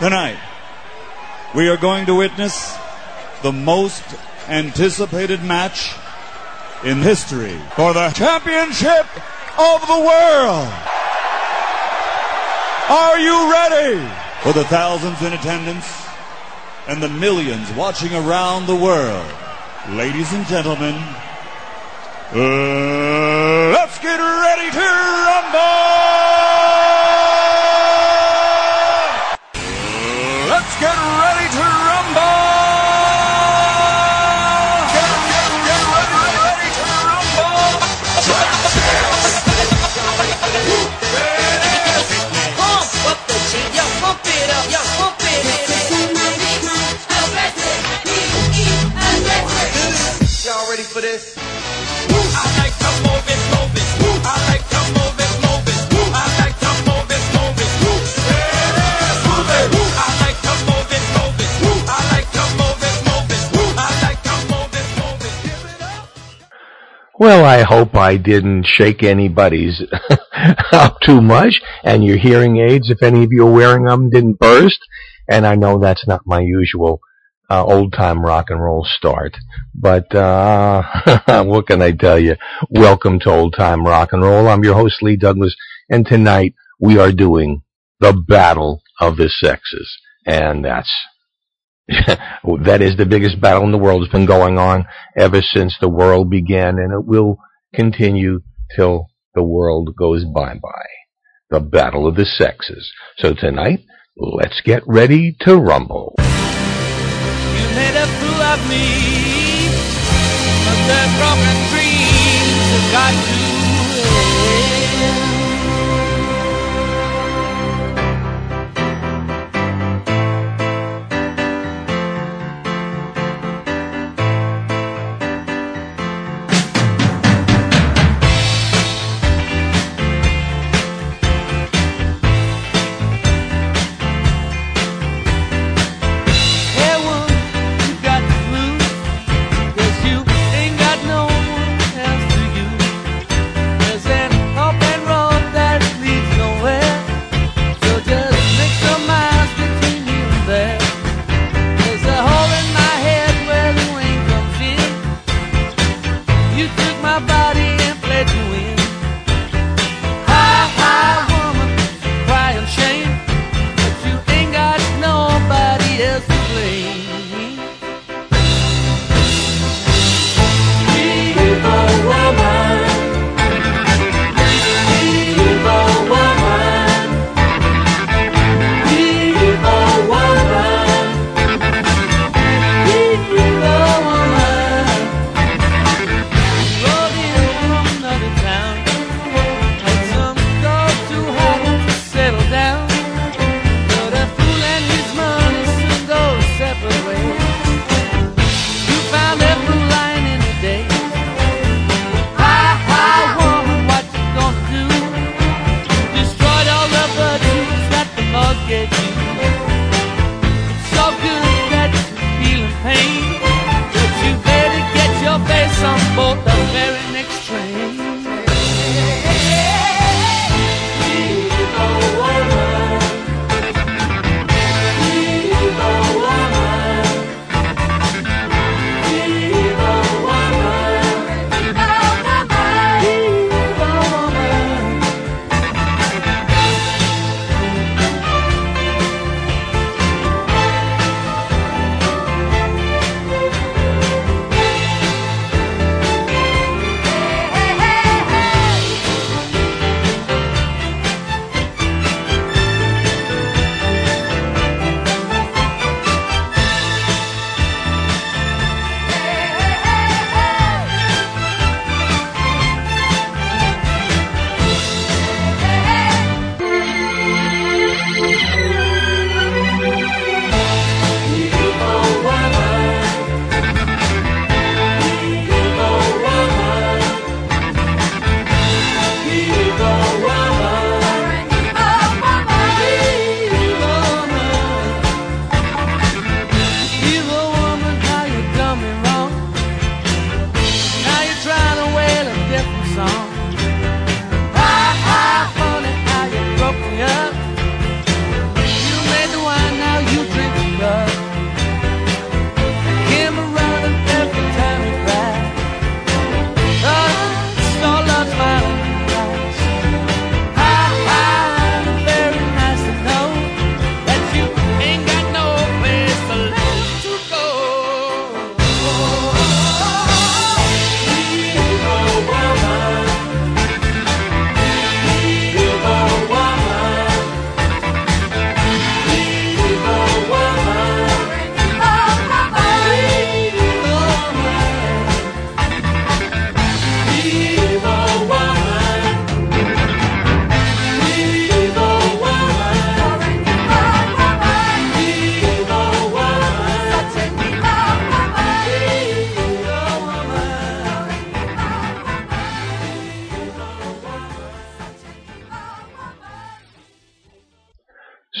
Tonight, we are going to witness the most anticipated match in history for the championship of the world. Are you ready? For the thousands in attendance and the millions watching around the world. Ladies and gentlemen, uh, let's get ready to rumble! Well, I hope I didn't shake anybody's up too much, and your hearing aids, if any of you are wearing them, didn't burst. And I know that's not my usual uh, old time rock and roll start, but uh, what can I tell you? Welcome to old time rock and roll. I'm your host Lee Douglas, and tonight we are doing the battle of the sexes, and that's that is the biggest battle in the world. It's been going on ever since the world began, and it will continue till the world goes bye bye. The battle of the sexes. So tonight, let's get ready to rumble. You made a fool of me.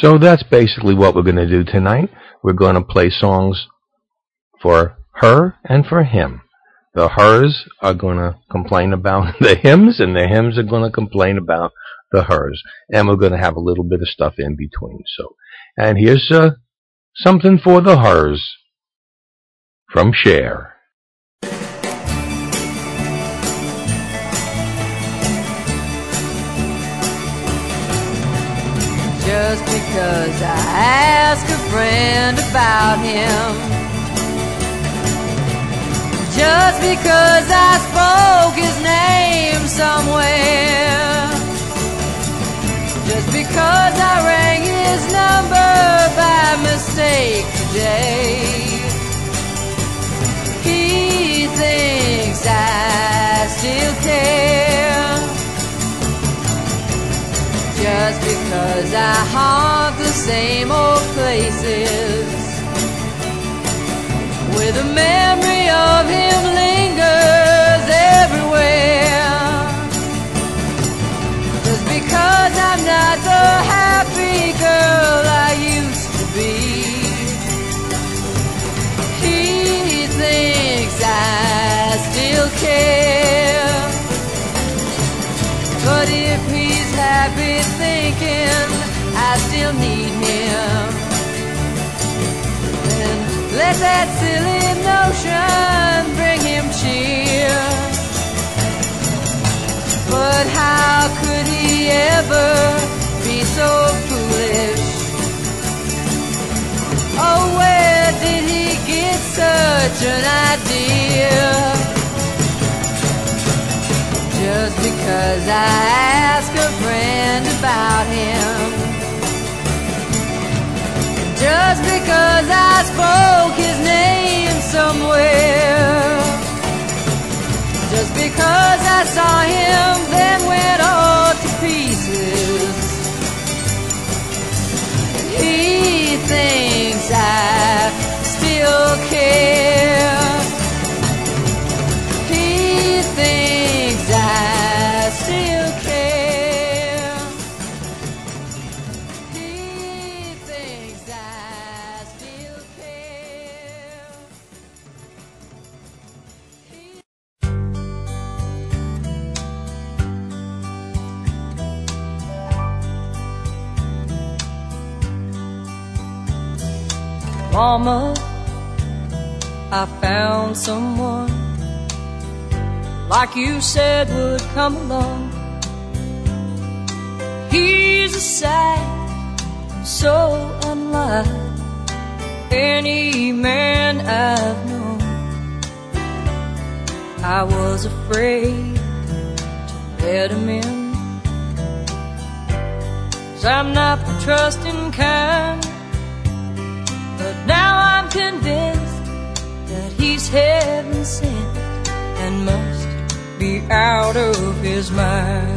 So that's basically what we're going to do tonight. We're going to play songs for her and for him. The hers are going to complain about the hymns, and the hymns are going to complain about the hers. And we're going to have a little bit of stuff in between. So, and here's uh, something for the hers from Cher. Just because I asked a friend about him. Just because I spoke his name somewhere. Just because I rang his number by mistake today. He thinks I still care. Just because I haunt the same old places. Where the memory of him lingers everywhere. Just because I'm not the happy girl I used to be. He thinks I still need him, then let that silly notion bring him cheer. But how could he ever be so foolish? Oh, where did he get such an idea? just because I ask a friend about him. Just because I spoke his name somewhere. Just because I saw him then went all to pieces. He thinks I Mama, I found someone like you said would come along. He's a sight so unlike any man I've known. I was afraid to let him in. i I'm not the trusting kind. Convinced that he's heaven sent and must be out of his mind.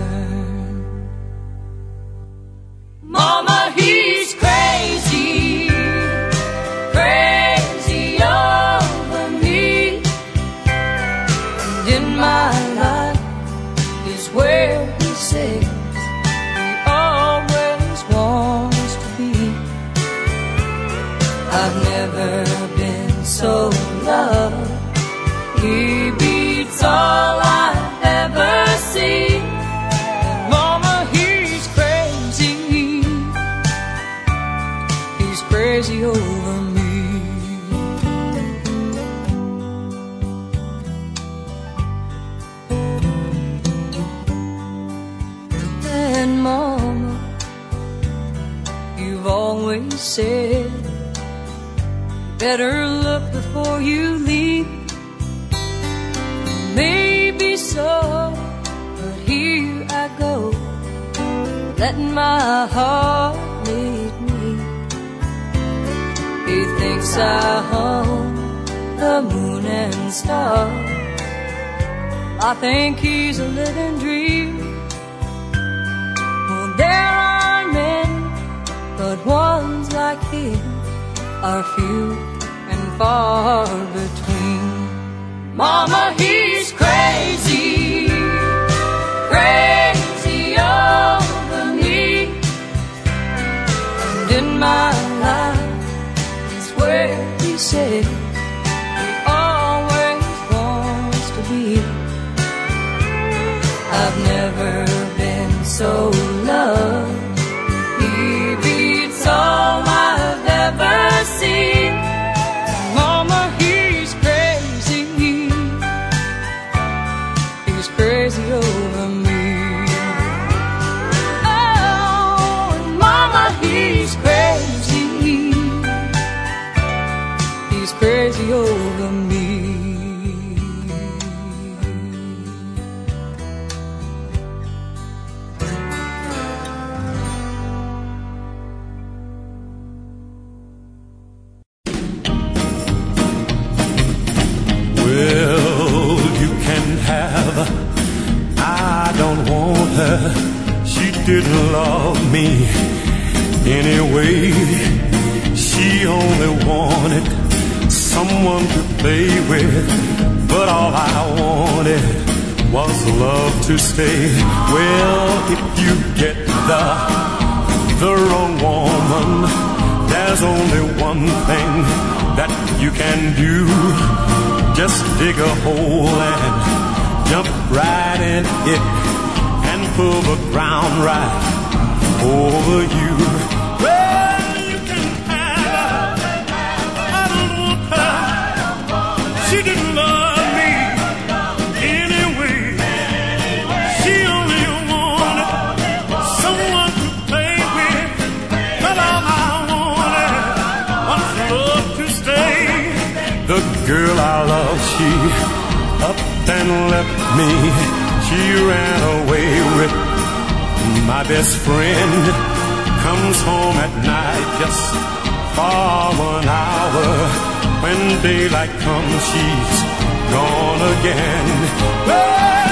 Better look before you leave. Maybe so, but here I go, letting my heart lead me. He thinks I own the moon and stars. I think he's a living dream. Well, there are many, but ones like him are few far between. Mama, he's crazy, crazy over me. And in my life is where he said he always wants to be. I've never been so crazy over to stay. Well, if you get the the wrong woman, there's only one thing that you can do. Just dig a hole and jump right in it and pull the ground right over you. And left me. She ran away with my best friend. Comes home at night just for one hour. When daylight comes, she's gone again. Well,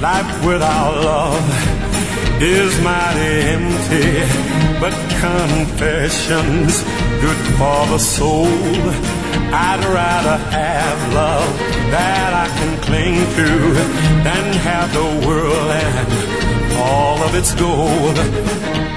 Life without love is mighty empty, but confessions good for the soul. I'd rather have love that I can cling to than have the world and all of its gold.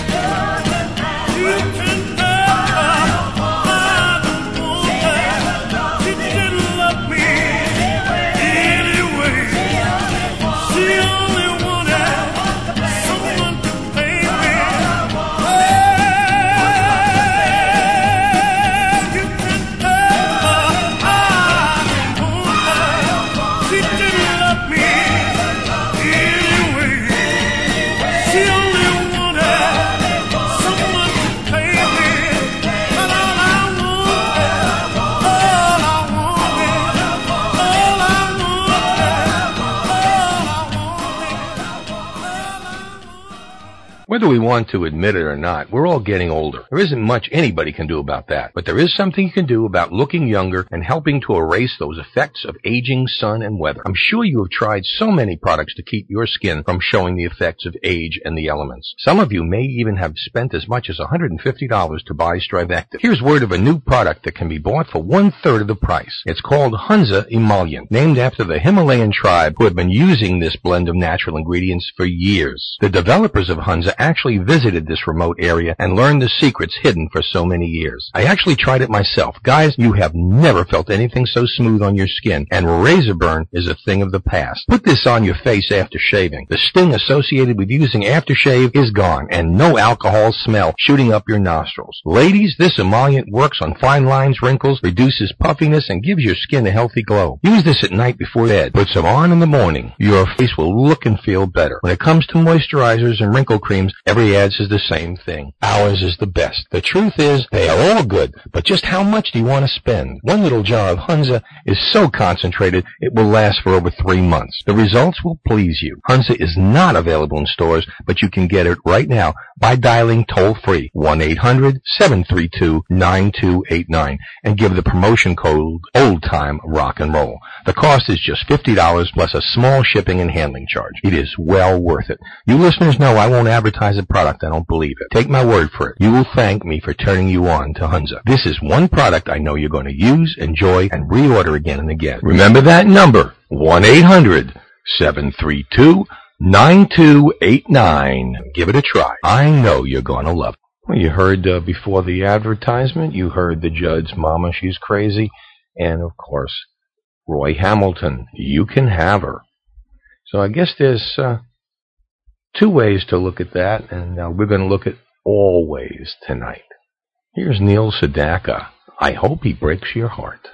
Whether we want to admit it or not, we're all getting older. There isn't much anybody can do about that. But there is something you can do about looking younger and helping to erase those effects of aging, sun, and weather. I'm sure you have tried so many products to keep your skin from showing the effects of age and the elements. Some of you may even have spent as much as $150 to buy StriVectin. Here's word of a new product that can be bought for one third of the price. It's called Hunza Emollient, named after the Himalayan tribe who have been using this blend of natural ingredients for years. The developers of Hunza actually visited this remote area and learned the secrets hidden for so many years. I actually tried it myself. Guys, you have never felt anything so smooth on your skin, and razor burn is a thing of the past. Put this on your face after shaving. The sting associated with using aftershave is gone, and no alcohol smell shooting up your nostrils. Ladies, this emollient works on fine lines, wrinkles, reduces puffiness, and gives your skin a healthy glow. Use this at night before bed. Put some on in the morning. Your face will look and feel better. When it comes to moisturizers and wrinkle creams, every ad says the same thing. Ours is the best. The truth is, they are all good, but just how much do you want to spend? One little jar of Hunza is so concentrated, it will last for over three months. The results will please you. Hunza is not available in stores, but you can get it right now by dialing toll free 1-800-732-9289 and give the promotion code old time rock and roll. The cost is just $50 plus a small shipping and handling charge. It is well worth it. You listeners know I won't advertise advertise a product, I don't believe it. Take my word for it. You will thank me for turning you on to Hunza. This is one product I know you're going to use, enjoy, and reorder again and again. Remember that number, 1-800-732-9289. Give it a try. I know you're going to love it. Well, you heard uh, before the advertisement, you heard the Judds' Mama, She's Crazy, and of course, Roy Hamilton, You Can Have Her. So I guess there's uh, two ways to look at that, and uh, we're going to look at all ways tonight. Here's Neil Sedaka. I hope he breaks your heart.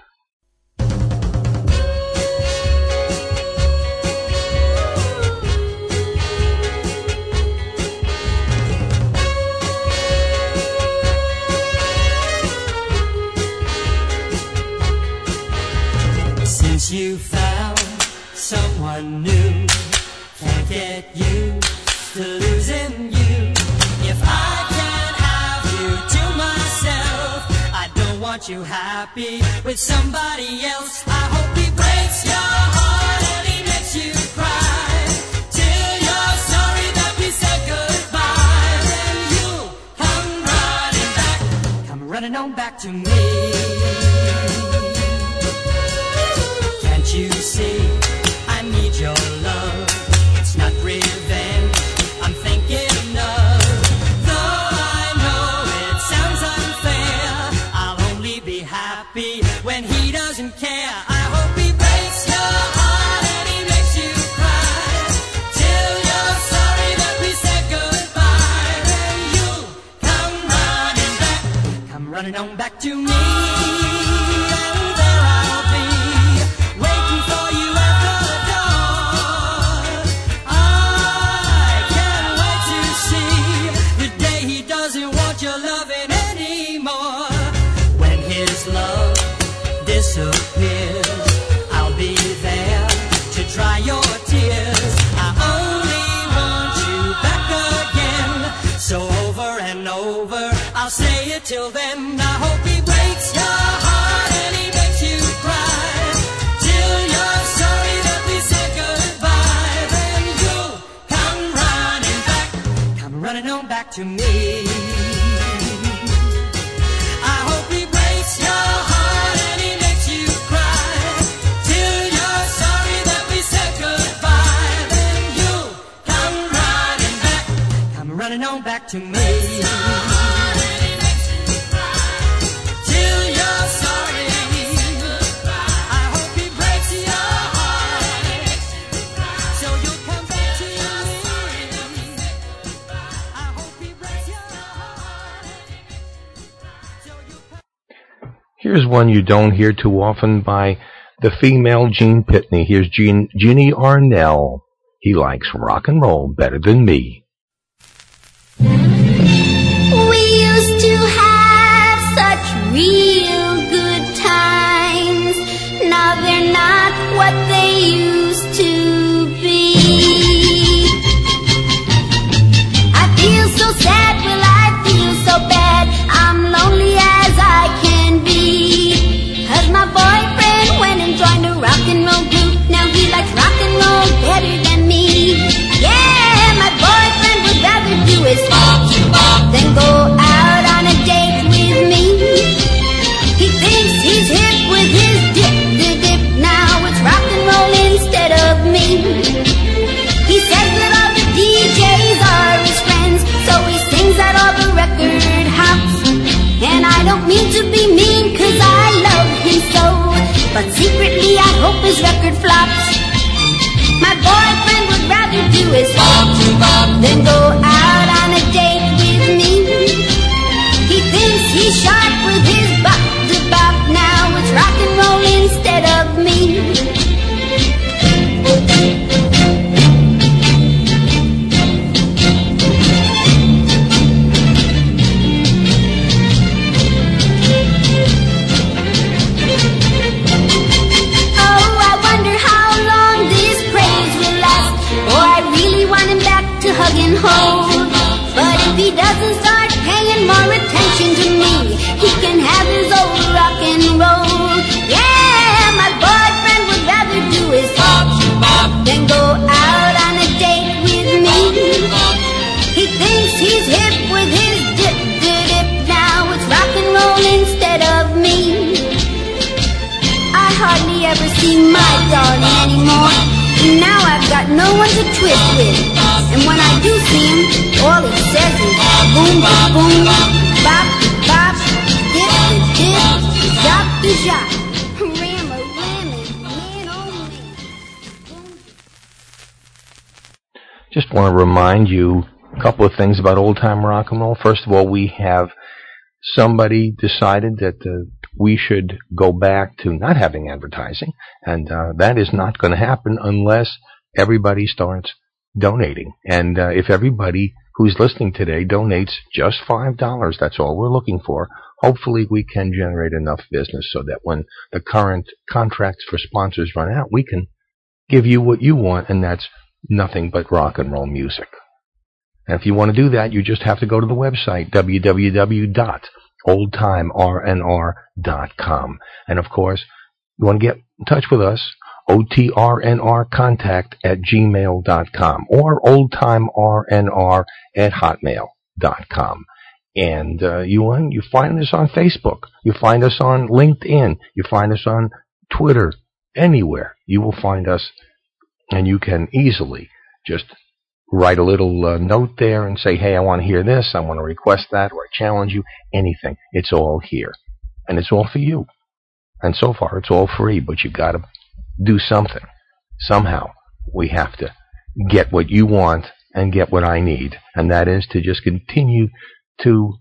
Since you found someone new, can't get used want you happy with somebody else. I hope he breaks your heart and he makes you cry. Till you're sorry that we said goodbye. Then you'll come running back, come running on back to me. Can't you see? On back to me. Back, come running on back to me. Here's one you don't hear too often by the female Gene Pitney. Here's Gene, Ginny Arnell. He likes rock and roll better than me. Record flops. My boyfriend would rather do his bob to bob than go out no one to twist with. And when I do see him, all he says is boom, boom, bop, bop, dip, dip, zop, zop. Oh. Just want to remind you a couple of things about old time rock and roll. First of all, we have somebody decided that uh, we should go back to not having advertising, and uh, that is not going to happen unless everybody starts donating. And uh, if everybody who's listening today donates just five dollars, that's all we're looking for. Hopefully, we can generate enough business so that when the current contracts for sponsors run out, we can give you what you want, and that's nothing but rock and roll music. And if you want to do that, you just have to go to the website, www.oldtimernr.com. And of course, you want to get in touch with us, otrnrcontact at gmail.com or oldtimernr at hotmail.com. And uh, you you find us on Facebook, you find us on LinkedIn, you find us on Twitter, anywhere. You will find us, and you can easily just write a little uh, note there and say, hey, I want to hear this, I want to request that, or I challenge you, anything. It's all here. And it's all for you. And so far, it's all free, but you got to do something. Somehow, we have to get what you want and get what I need. And that is to just continue to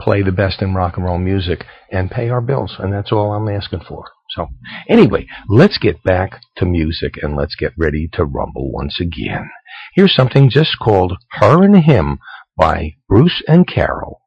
play the best in rock and roll music and pay our bills. And that's all I'm asking for. So, anyway, let's get back to music and let's get ready to rumble once again. Here's something just called Her and Him by Bruce and Carol.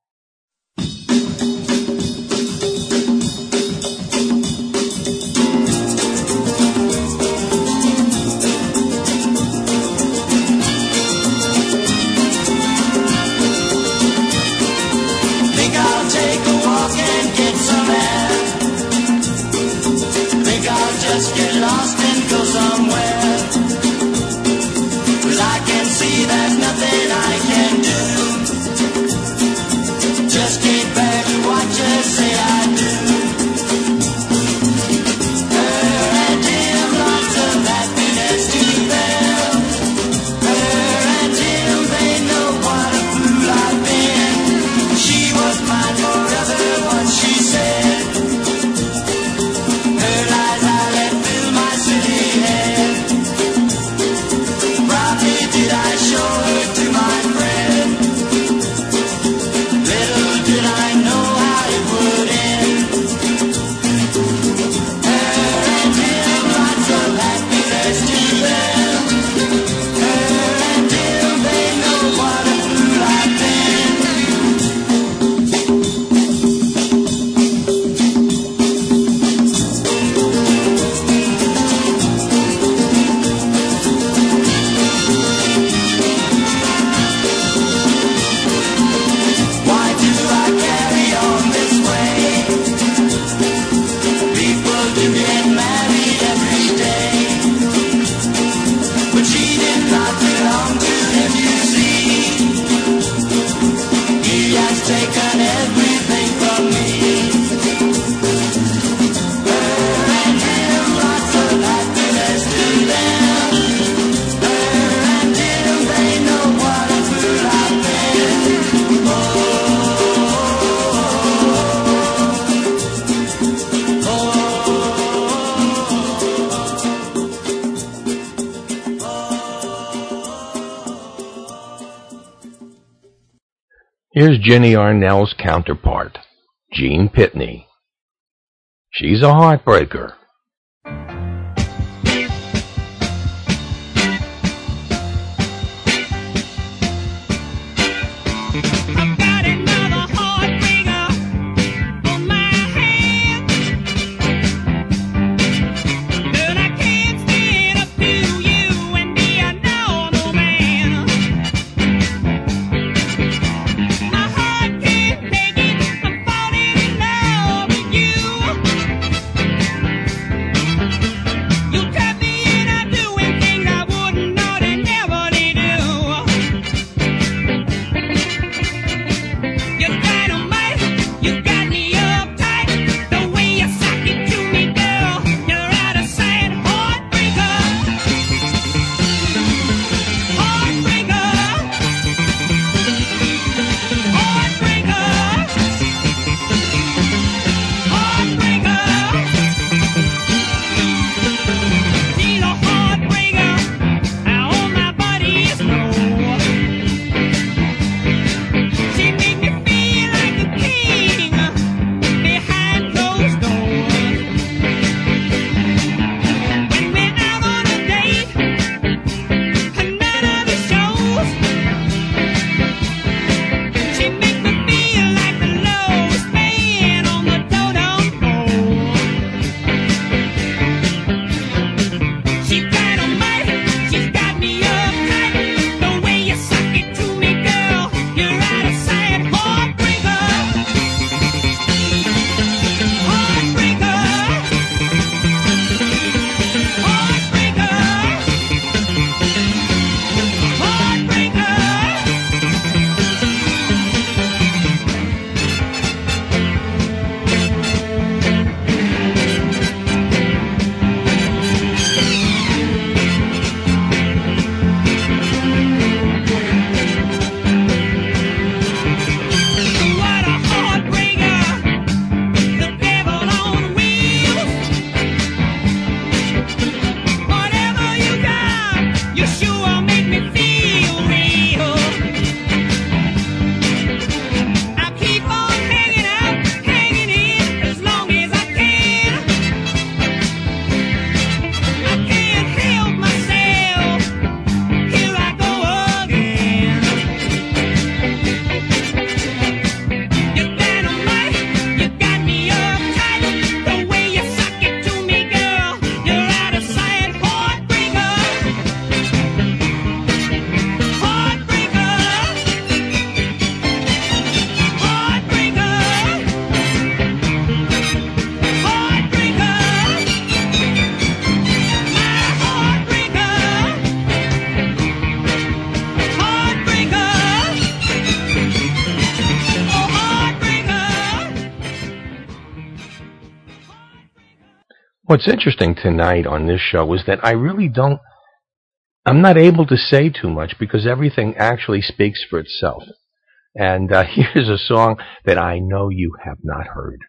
Ginny Arnell's counterpart, Gene Pitney. She's a heartbreaker. What's interesting tonight on this show is that I really don't, I'm not able to say too much because everything actually speaks for itself. And uh, here's a song that I know you have not heard.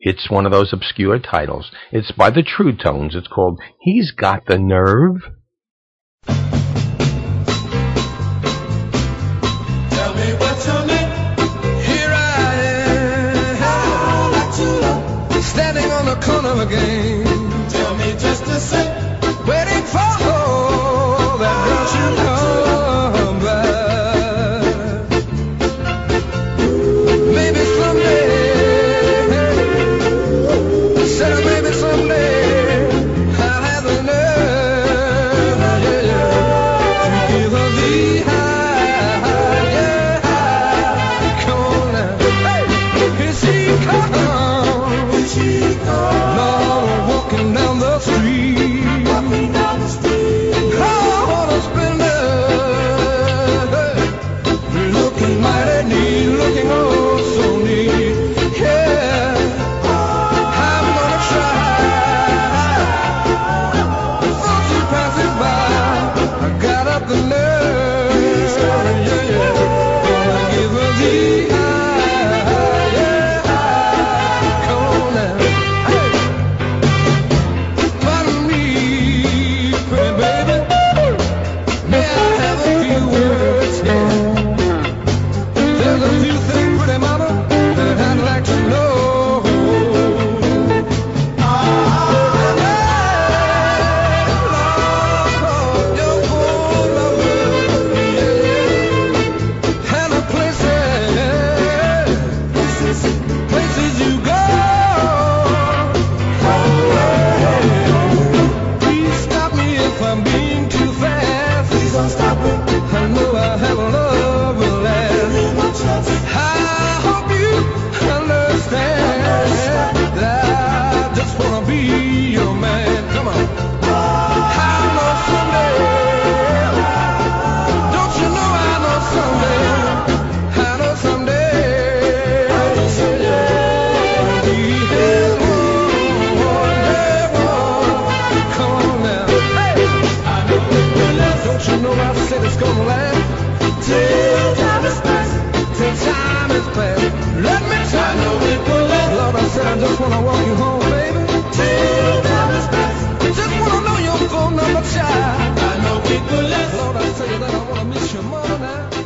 It's one of those obscure titles. It's by the True Tones. It's called He's Got the Nerve. Again. this path. Let me try to pull it. Lord, I said I just wanna walk you home, baby. Till time is past, Just wanna know your phone number, child. I know we could last. Lord, I tell you that I wanna miss your mother now.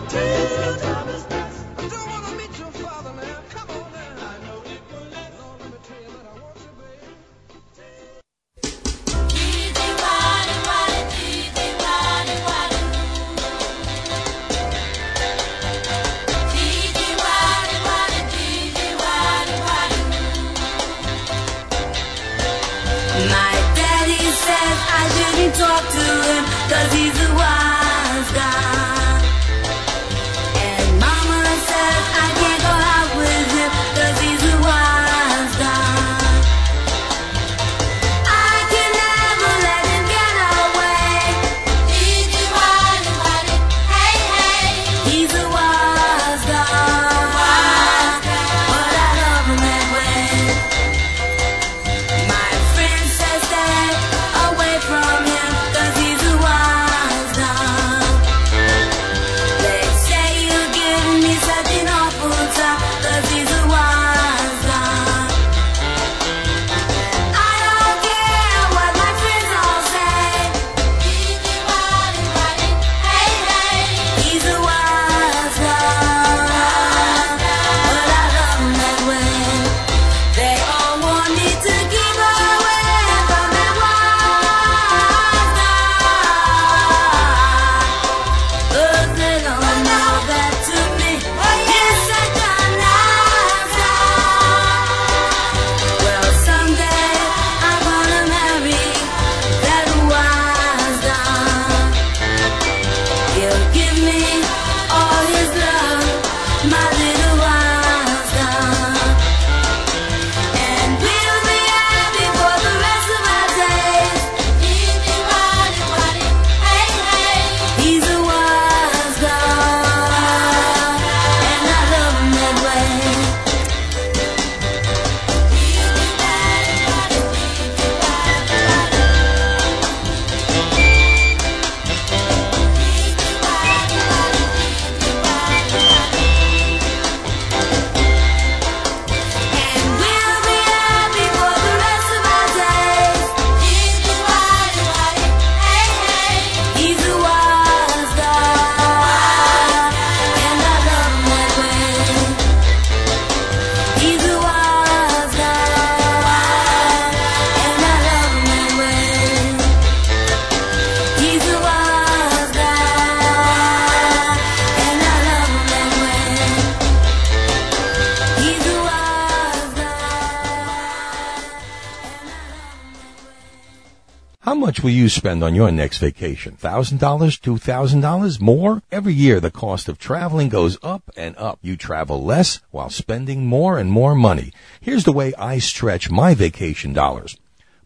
Much will you spend on your next vacation? $1,000? $2,000? More? Every year the cost of traveling goes up and up. You travel less while spending more and more money. Here's the way I stretch my vacation dollars.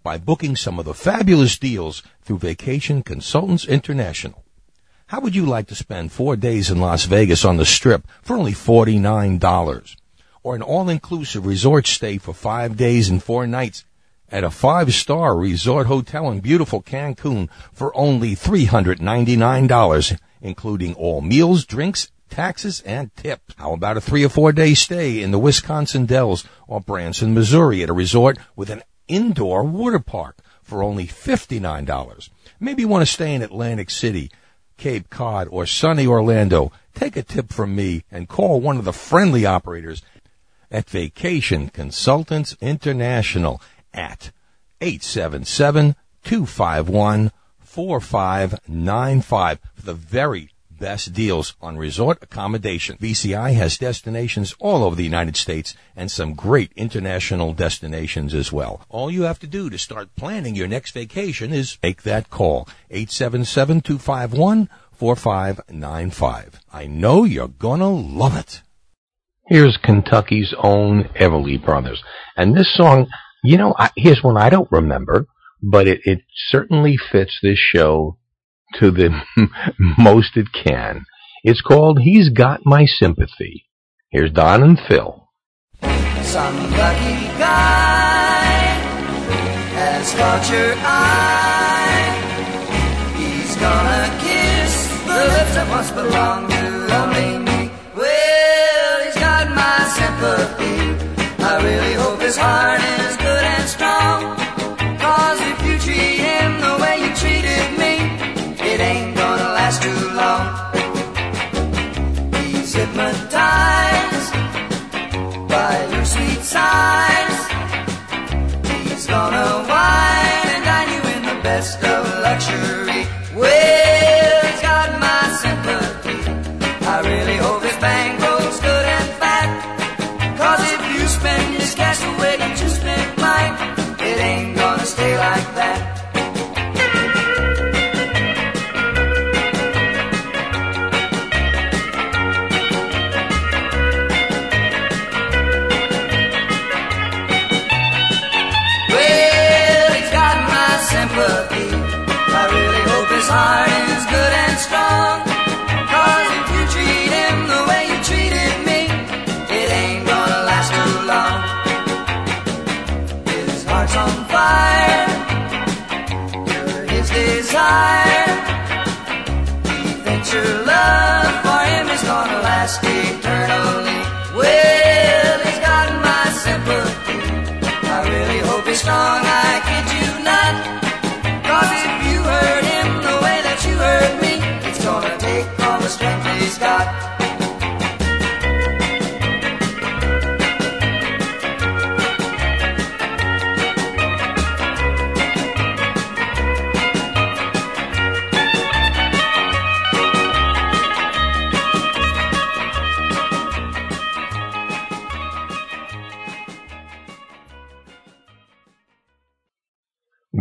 By booking some of the fabulous deals through Vacation Consultants International. How would you like to spend four days in Las Vegas on the strip for only $49? Or an all-inclusive resort stay for five days and four nights at a five-star resort hotel in beautiful Cancun for only $399, including all meals, drinks, taxes, and tips. How about a three or four day stay in the Wisconsin Dells or Branson, Missouri at a resort with an indoor water park for only $59? Maybe you want to stay in Atlantic City, Cape Cod, or sunny Orlando. Take a tip from me and call one of the friendly operators at Vacation Consultants International at 877-251-4595 for the very best deals on resort accommodation. VCI has destinations all over the United States and some great international destinations as well. All you have to do to start planning your next vacation is make that call. 877-251-4595. I know you're gonna love it. Here's Kentucky's own Everly Brothers. And this song, you know, I, here's one I don't remember, but it, it certainly fits this show to the most it can. It's called He's Got My Sympathy. Here's Don and Phil. Some lucky guy has caught your eye. He's gonna kiss the lips that once belonged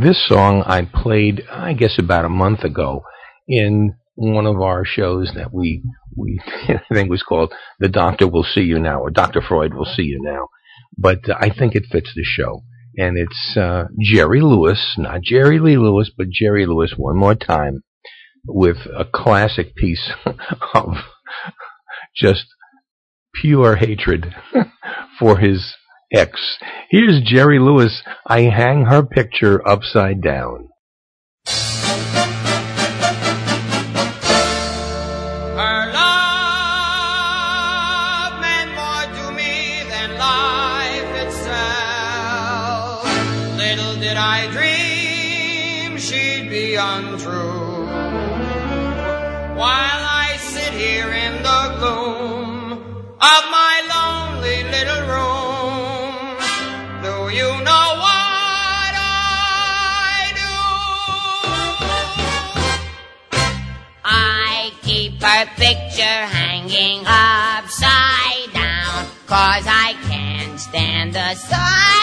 This song I played, I guess, about a month ago in one of our shows that we, we, I think was called The Doctor Will See You Now, or Dr. Freud Will See You Now. But uh, I think it fits the show. And it's, uh, Jerry Lewis, not Jerry Lee Lewis, but Jerry Lewis one more time with a classic piece of just pure hatred for his ex. Here's Jerry Lewis. I hang her picture upside down. Her love meant more to me than life itself. Little did I dream she'd be untrue. While I sit here in the gloom of my her picture hanging upside down, cause I can't stand the sight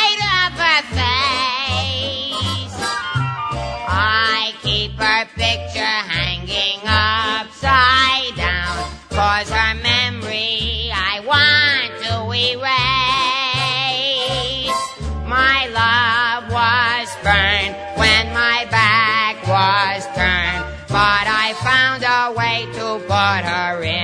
caught her in.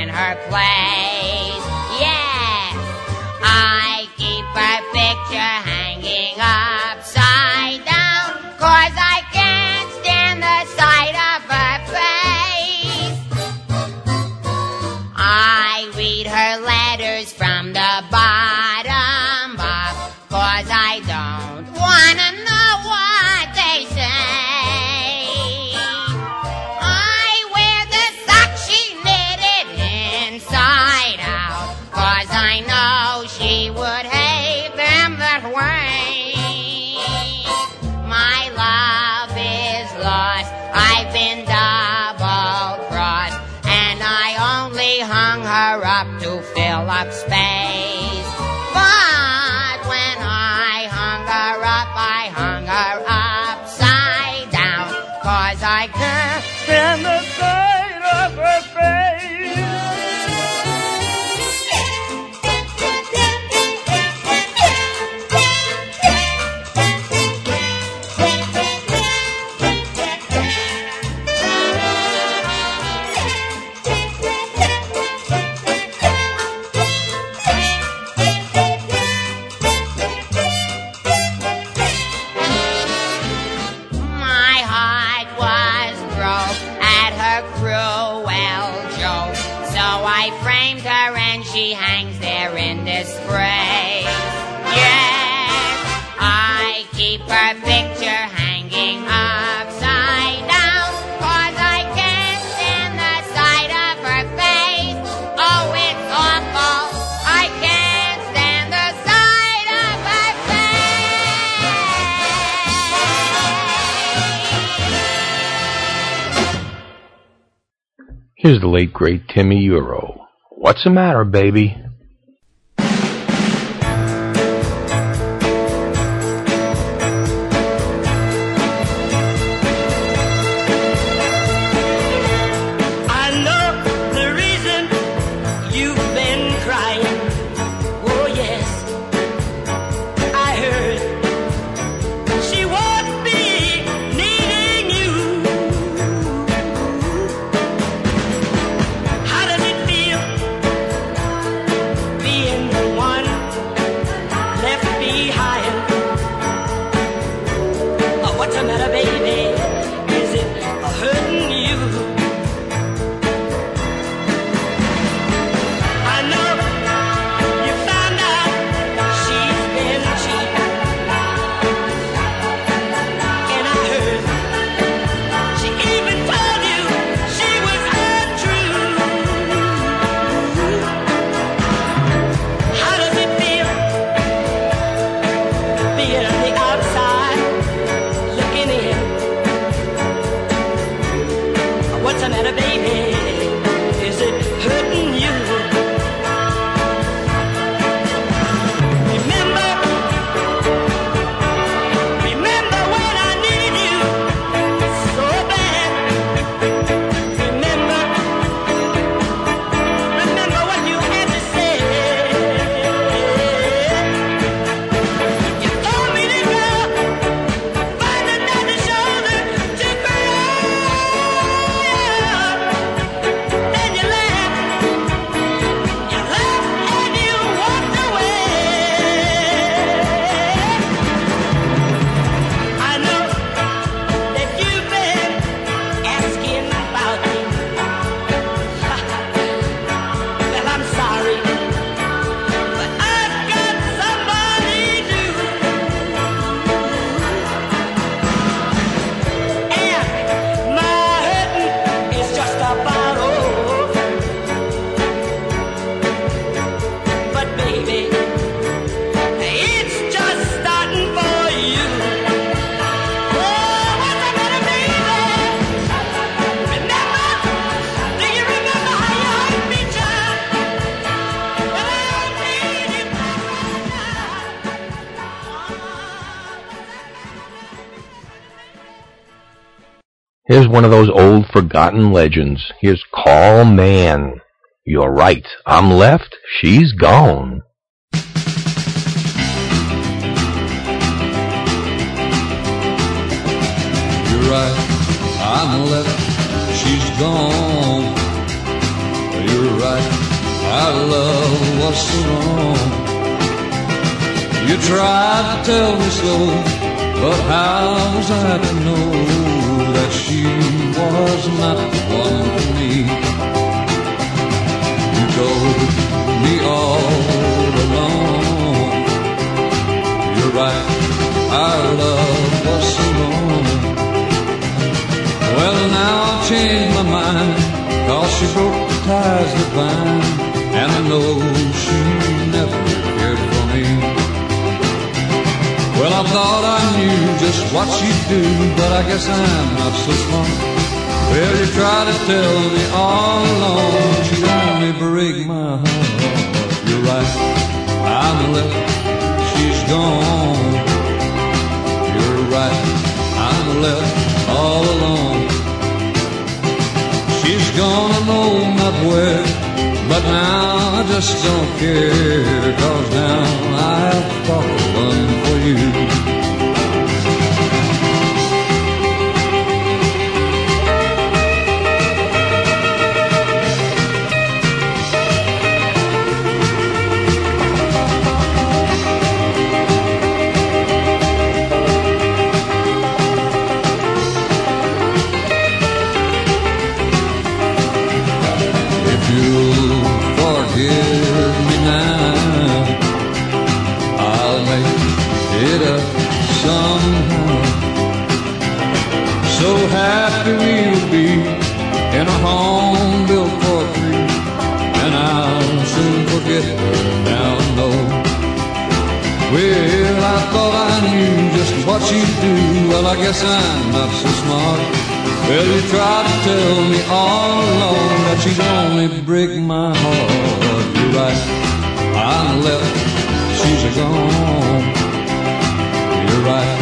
Here's the late, great Timi Yuro. What's the matter, baby? one of those old forgotten legends. Here's Carl Mann. You're right. I'm left. She's gone. You're right. I'm left. She's gone. You're right. Our love was so wrong. You tried to tell me so, but how was I to know that she was not the one for me. You drove me all alone. You're right, our love was so long. Well, now I've changed my mind, cause she broke the ties that bind, and I know she never cared for me. Well, I thought I knew just what she'd do, but I guess I'm not so smart. Well, you try to tell me all along she'd only break my heart. You're right, I'm left, she's gone. You're right, I'm left all alone. She's gone I know not where, but now I just don't care, cause now I've fallen for you. I guess I'm not so smart. Well, you tried to tell me all along that she'd only break my heart. You're right, I'm left, she's gone. You're right,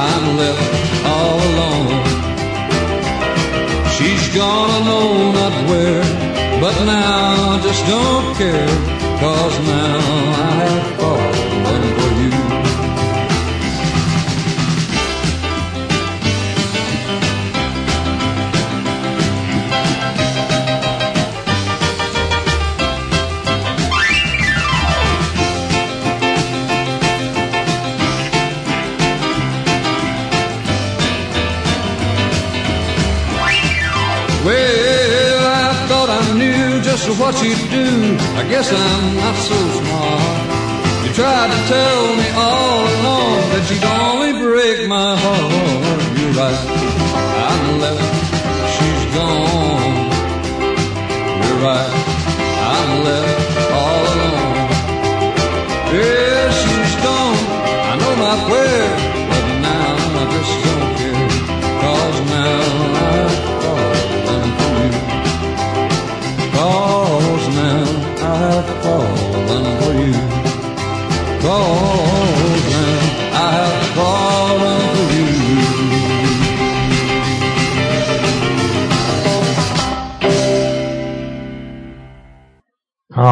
I'm left all alone. She's gone, I know not where, but now I just don't care, cause now I have fallen what you'd do. I guess I'm not so smart. You tried to tell me all along that you'd only break my heart. You're right, I'm left, she's gone. You're right, I'm left all alone. Yeah, she's gone, I know not where,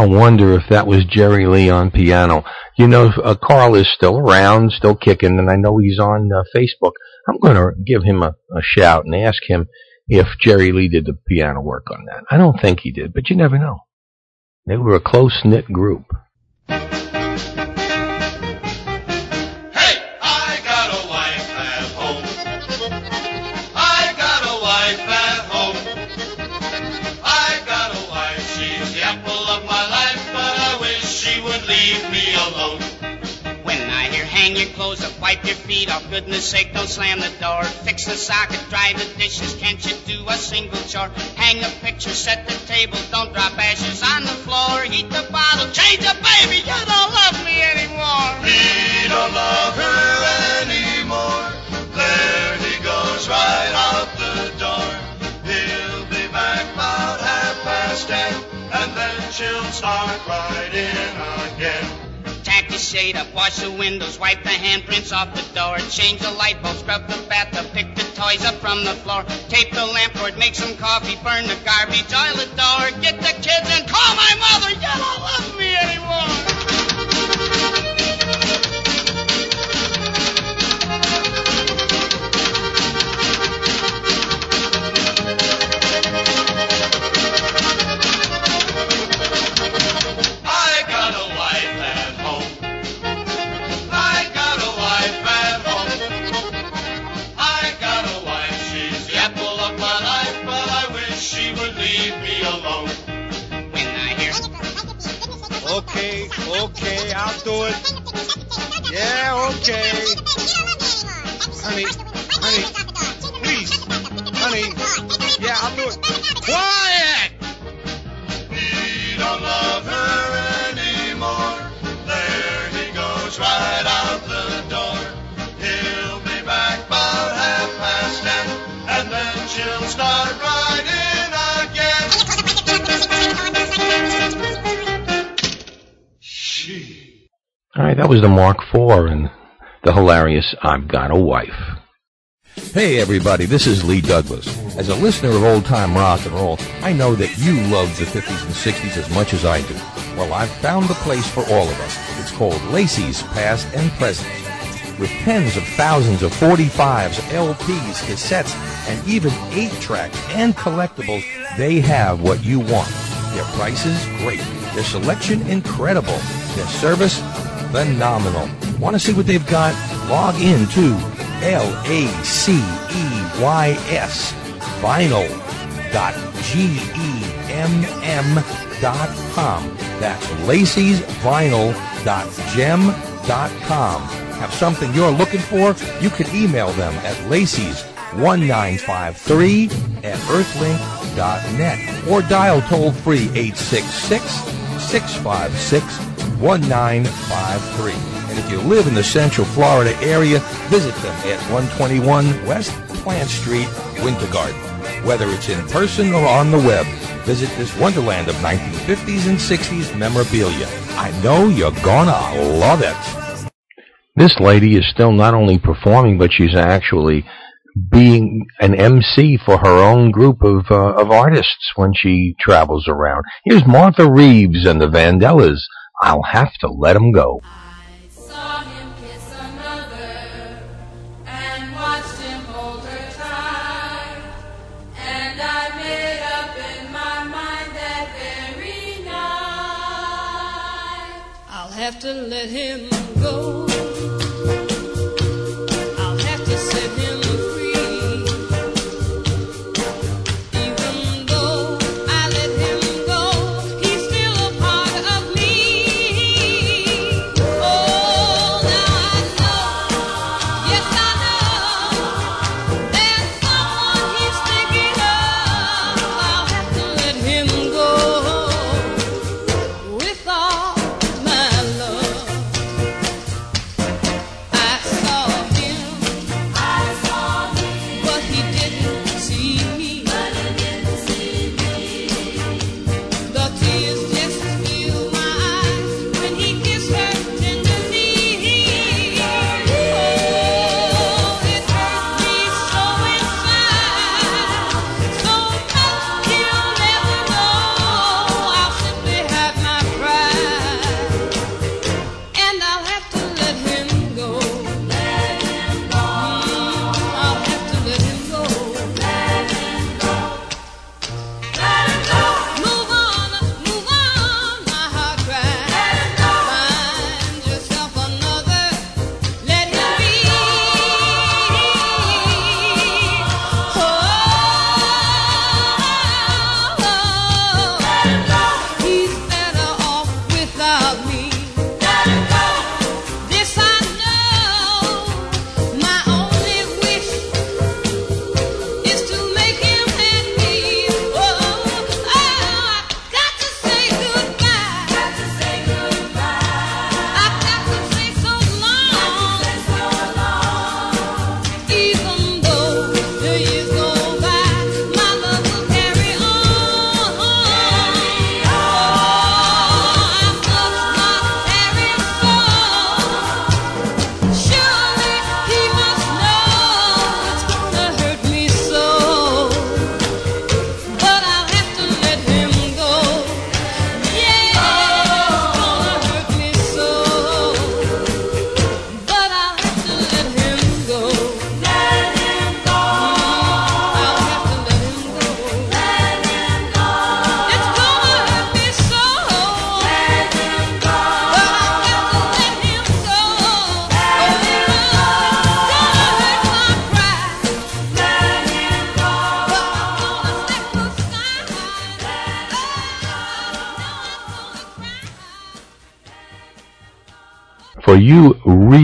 wonder if that was Jerry Lee on piano. You know, uh, Carl is still around, still kicking, and I know he's on uh, Facebook. I'm going to give him a, a shout and ask him if Jerry Lee did the piano work on that. I don't think he did, but you never know. They were a close knit group. Your feet off, goodness sake, don't slam the door. Fix the socket, dry the dishes, can't you do a single chore? Hang a picture, set the table, don't drop ashes on the floor. Heat the bottle, change the baby, you don't love me anymore. He don't love her anymore. There he goes right out the door. He'll be back about half past ten, and then she'll start right in again. Shade up, wash the windows, wipe the handprints off the door, change the light bulb, scrub the bathtub, pick the toys up from the floor, tape the lamp cord, make some coffee, burn the garbage, oil the door, get the kids and call my mother. You don't love me anymore. I'll do it. Yeah, okay. Honey, honey, please, honey. Yeah, I'll do it. Quiet! He don't love her All right, that was the Mark IV and the hilarious I've Got a Wife. Hey everybody, this is Lee Douglas. As a listener of old time rock and roll, I know that you love the 50s and 60s as much as I do. Well, I've found the place for all of us. It's called Lacey's Past and Present. With tens of thousands of 45s, LPs, cassettes, and even 8 tracks and collectibles, they have what you want. Their prices, great. Their selection, incredible. Their service, phenomenal. Want to see what they've got? Log in to L-A-C-E-Y-S vinyl dot G-E-M-M dot com. That's Lacey's vinyl dot gem dot com. Have something you're looking for? You can email them at Lacey's 1953 at earthlink.net or dial toll free 866 656 1953. And if you live in the Central Florida area, visit them at 121 West Plant Street, Winter Garden. Whether it's in person or on the web, visit this wonderland of 1950s and 60s memorabilia. I know you're gonna love it. This lady is still not only performing, but she's actually being an MC for her own group of uh, of artists when she travels around. Here's Martha Reeves and the Vandellas. I'll have to let 'em go. I saw him kiss another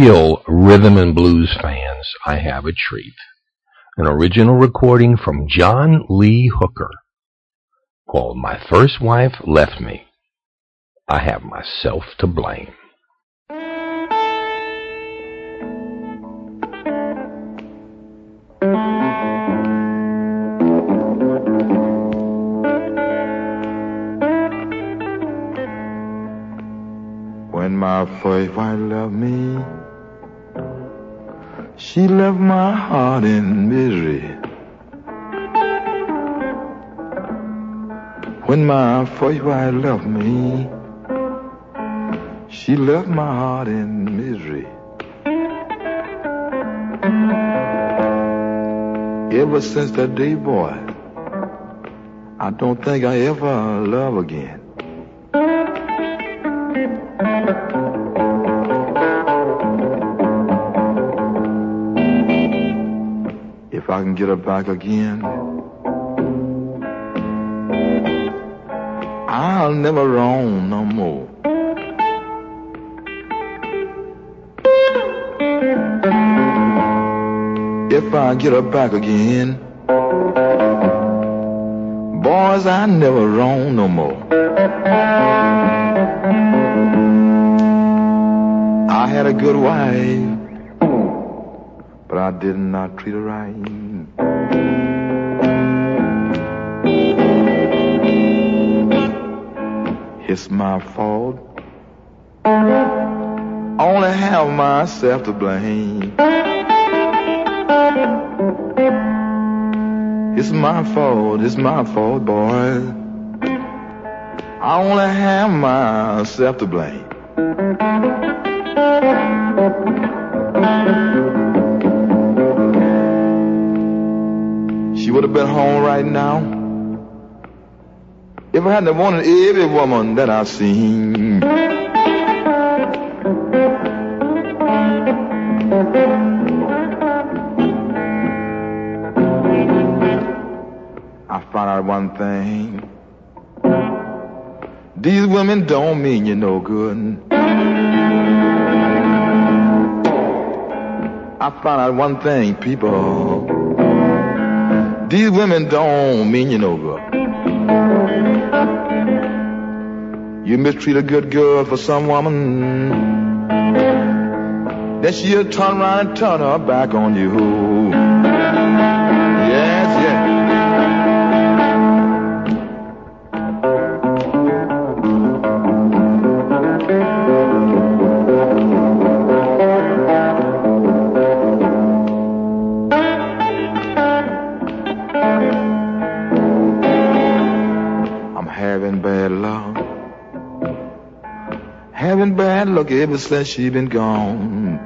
real rhythm and blues fans, I have a treat. An original recording from John Lee Hooker called My First Wife Left Me. I have myself to blame. When my first wife left me, she left my heart in misery. When my first wife left me, she left my heart in misery. Ever since that day, boy, I don't think I ever love again. I can get her back again, I'll never roam no more. If I get her back again, boys, I never roam no more. I had a good wife, but I did not treat her right. It's my fault. I only have myself to blame. It's my fault, it's my fault, boy. I only have myself to blame. She would have been home right now if I hadn't wanted every woman that I've seen. I found out one thing. These women don't mean you no good. I found out one thing, people. These women don't mean you no good. You mistreat a good girl for some woman, then she'll turn around and turn her back on you. Ever since she been gone.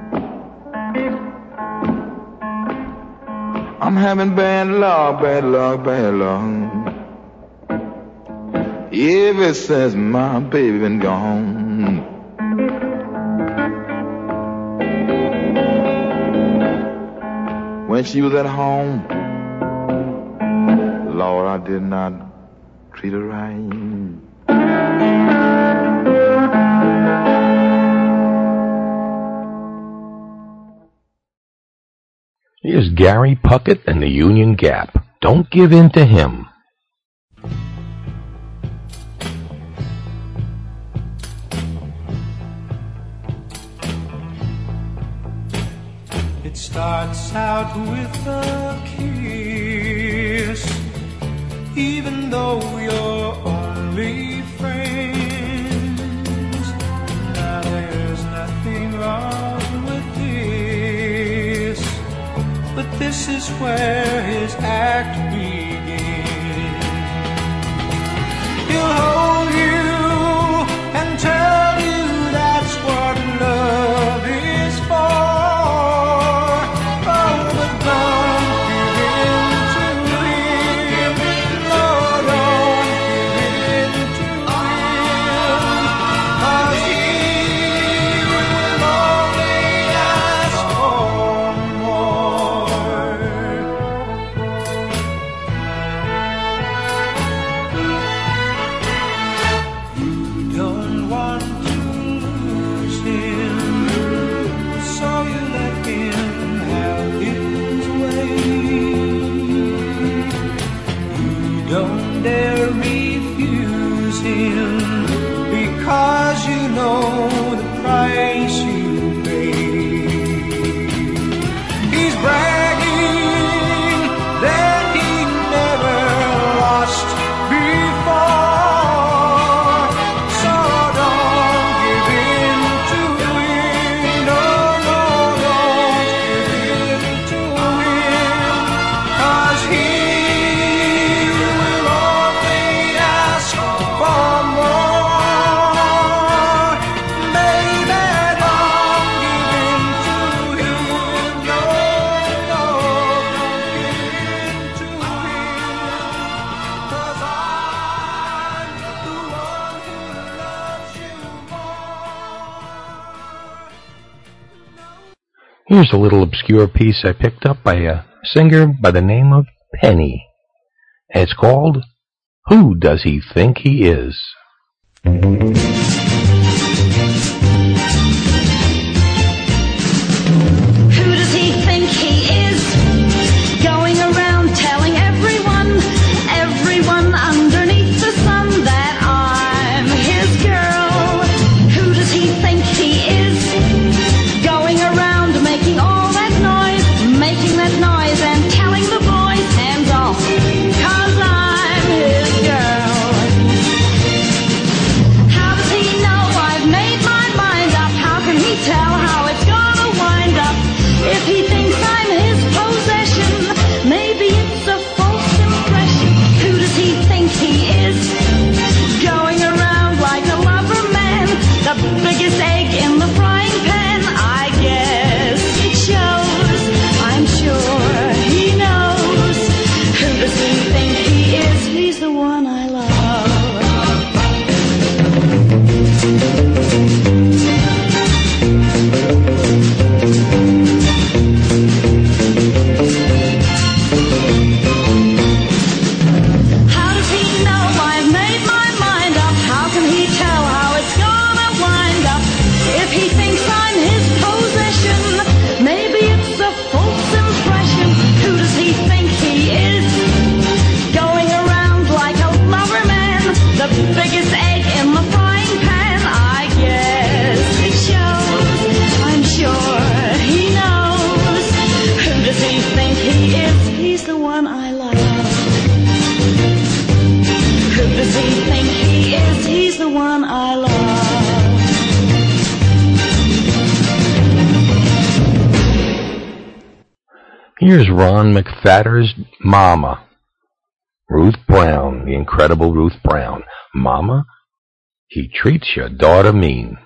I'm having bad luck, bad luck, bad luck. Ever since my baby been gone. When she was at home, Lord, I did not treat her right. Gary Puckett and the Union Gap. Don't give in to him. It starts out with a kiss, even though you're only friends. Now there's nothing wrong this is where his act begins. He'll hold you Here's a little obscure piece I picked up by a singer by the name of Penny. It's called Who Does He Think He Is? John McFadder's mama, Ruth Brown, the incredible Ruth Brown. Mama, he treats your daughter mean.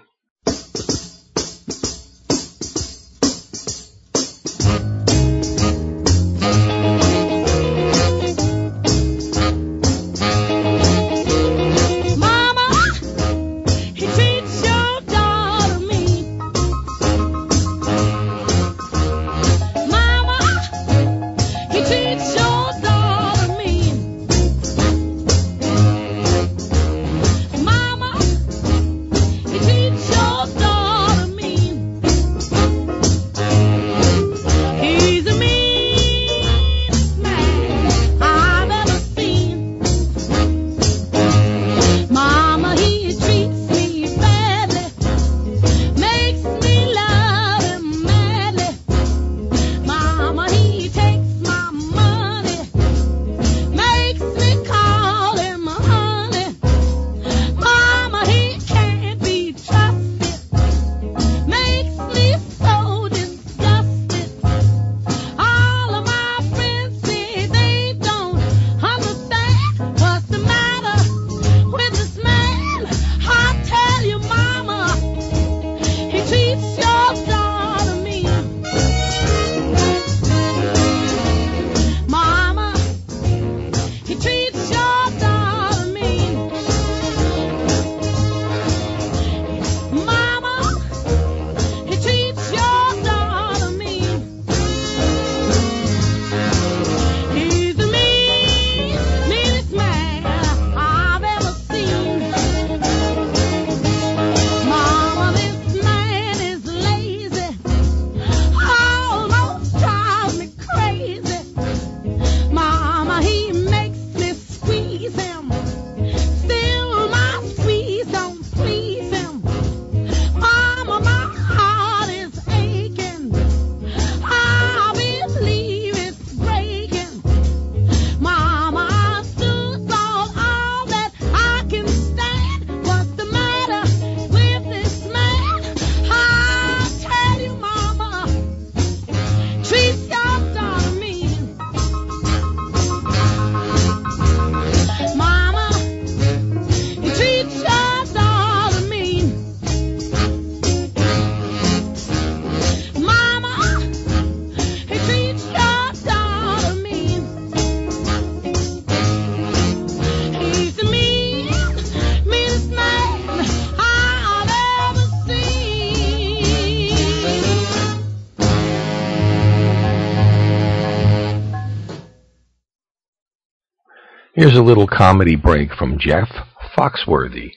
Here's a little comedy break from Jeff Foxworthy,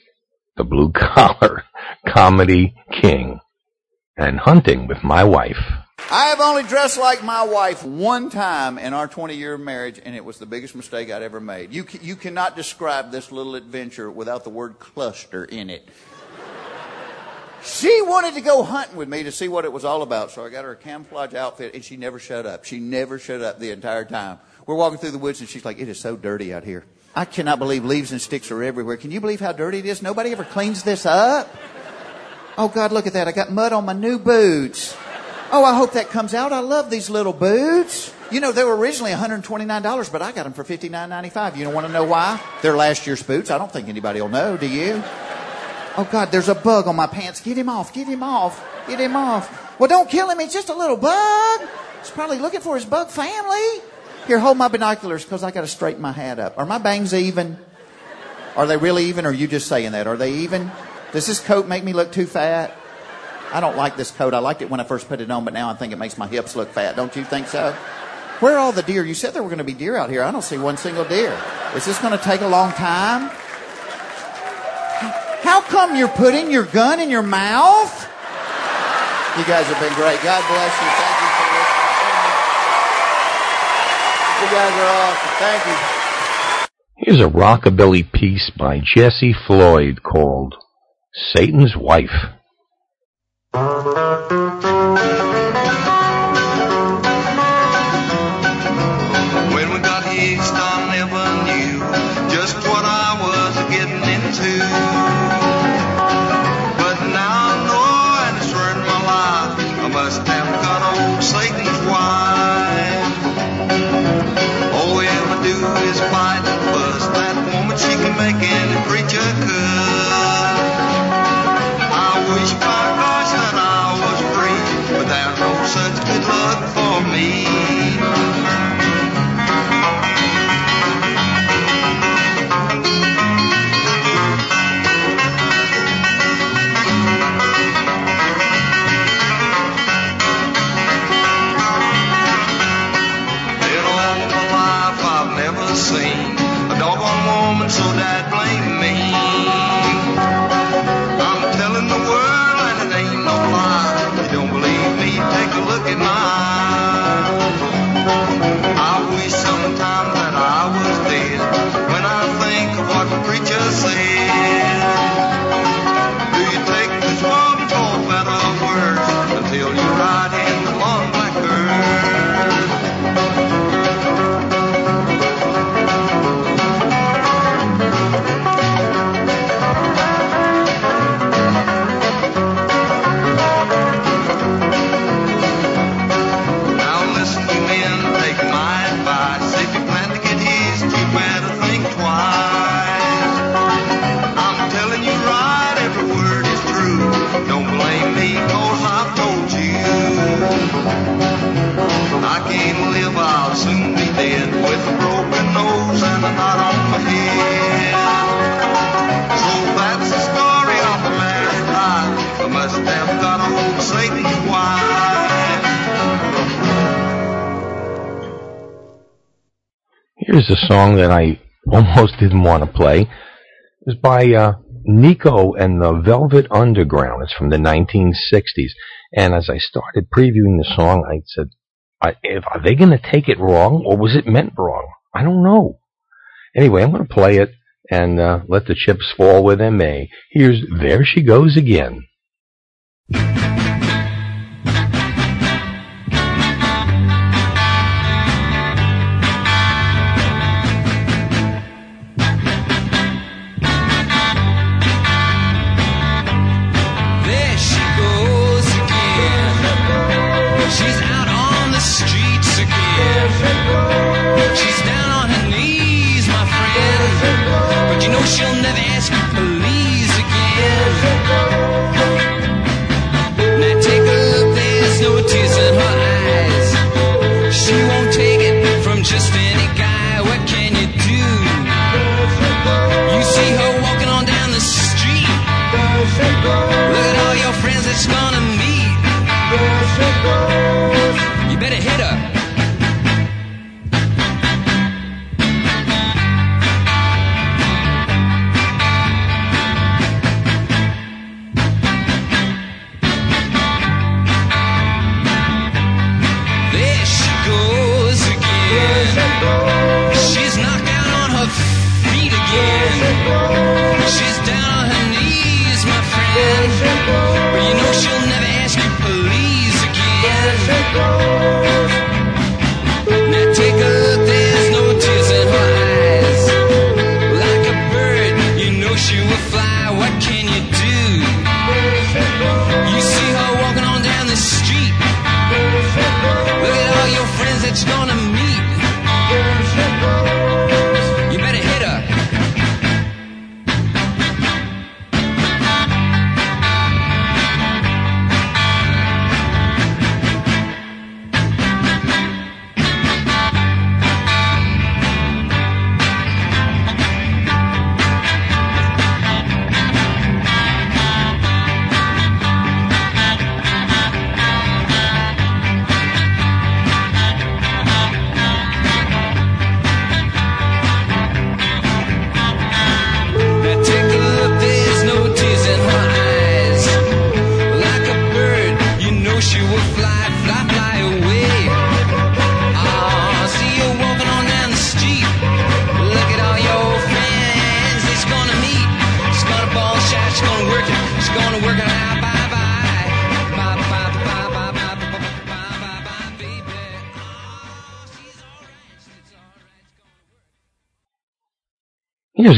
the blue collar comedy king, and hunting with my wife. I have only dressed like my wife one time in our 20 year marriage, and it was the biggest mistake I'd ever made. You, you cannot describe this little adventure without the word cluster in it. She wanted to go hunting with me to see what it was all about, so I got her a camouflage outfit, and she never shut up. She never shut up the entire time. We're walking through the woods, and she's like, It is so dirty out here. I cannot believe leaves and sticks are everywhere. Can you believe how dirty it is? Nobody ever cleans this up. Oh, God, look at that. I got mud on my new boots. Oh, I hope that comes out. I love these little boots. You know, they were originally $129, but I got them for $59.95. You don't want to know why? They're last year's boots. I don't think anybody will know, do you? Oh, God, there's a bug on my pants. Get him off. Get him off. Get him off. Well, don't kill him. He's just a little bug. He's probably looking for his bug family. Here, hold my binoculars because I got to straighten my hat up. Are my bangs even? Are they really even, or are you just saying that? Are they even? Does this coat make me look too fat? I don't like this coat. I liked it when I first put it on, but now I think it makes my hips look fat. Don't you think so? Where are all the deer? You said there were going to be deer out here. I don't see one single deer. Is this going to take a long time? How come you're putting your gun in your mouth? You guys have been great. God bless you. Thank you You guys are awesome. Thank you. Here's a rockabilly piece by Jesse Floyd called Satan's Wife. Song that I almost didn't want to play. It's by uh, Nico and the Velvet Underground. It's from the 1960s. And as I started previewing the song, I said, I, if, are they going to take it wrong or was it meant wrong? I don't know. Anyway, I'm going to play it and uh, let the chips fall where they may. Here's There She Goes Again.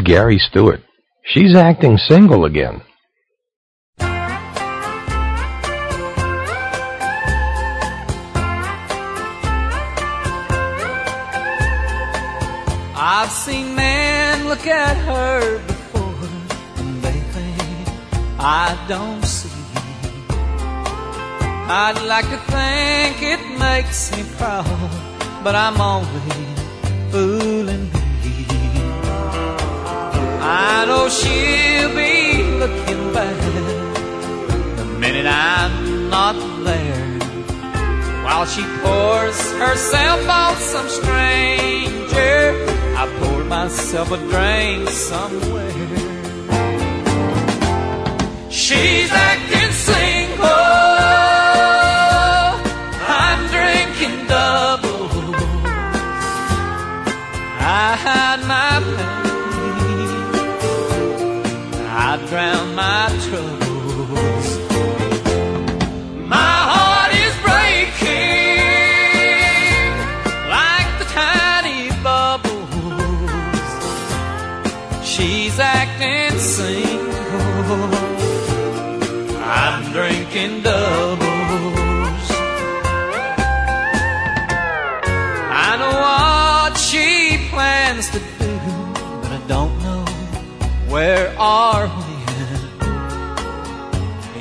Gary Stewart. She's acting single again. I've seen men look at her before and they think I don't see. I'd like to think it makes me proud, but I'm only she pours herself on some stranger. I poured myself a drink somewhere. She's acting single. I'm drinking double. I hide my pain. I drown my troubles.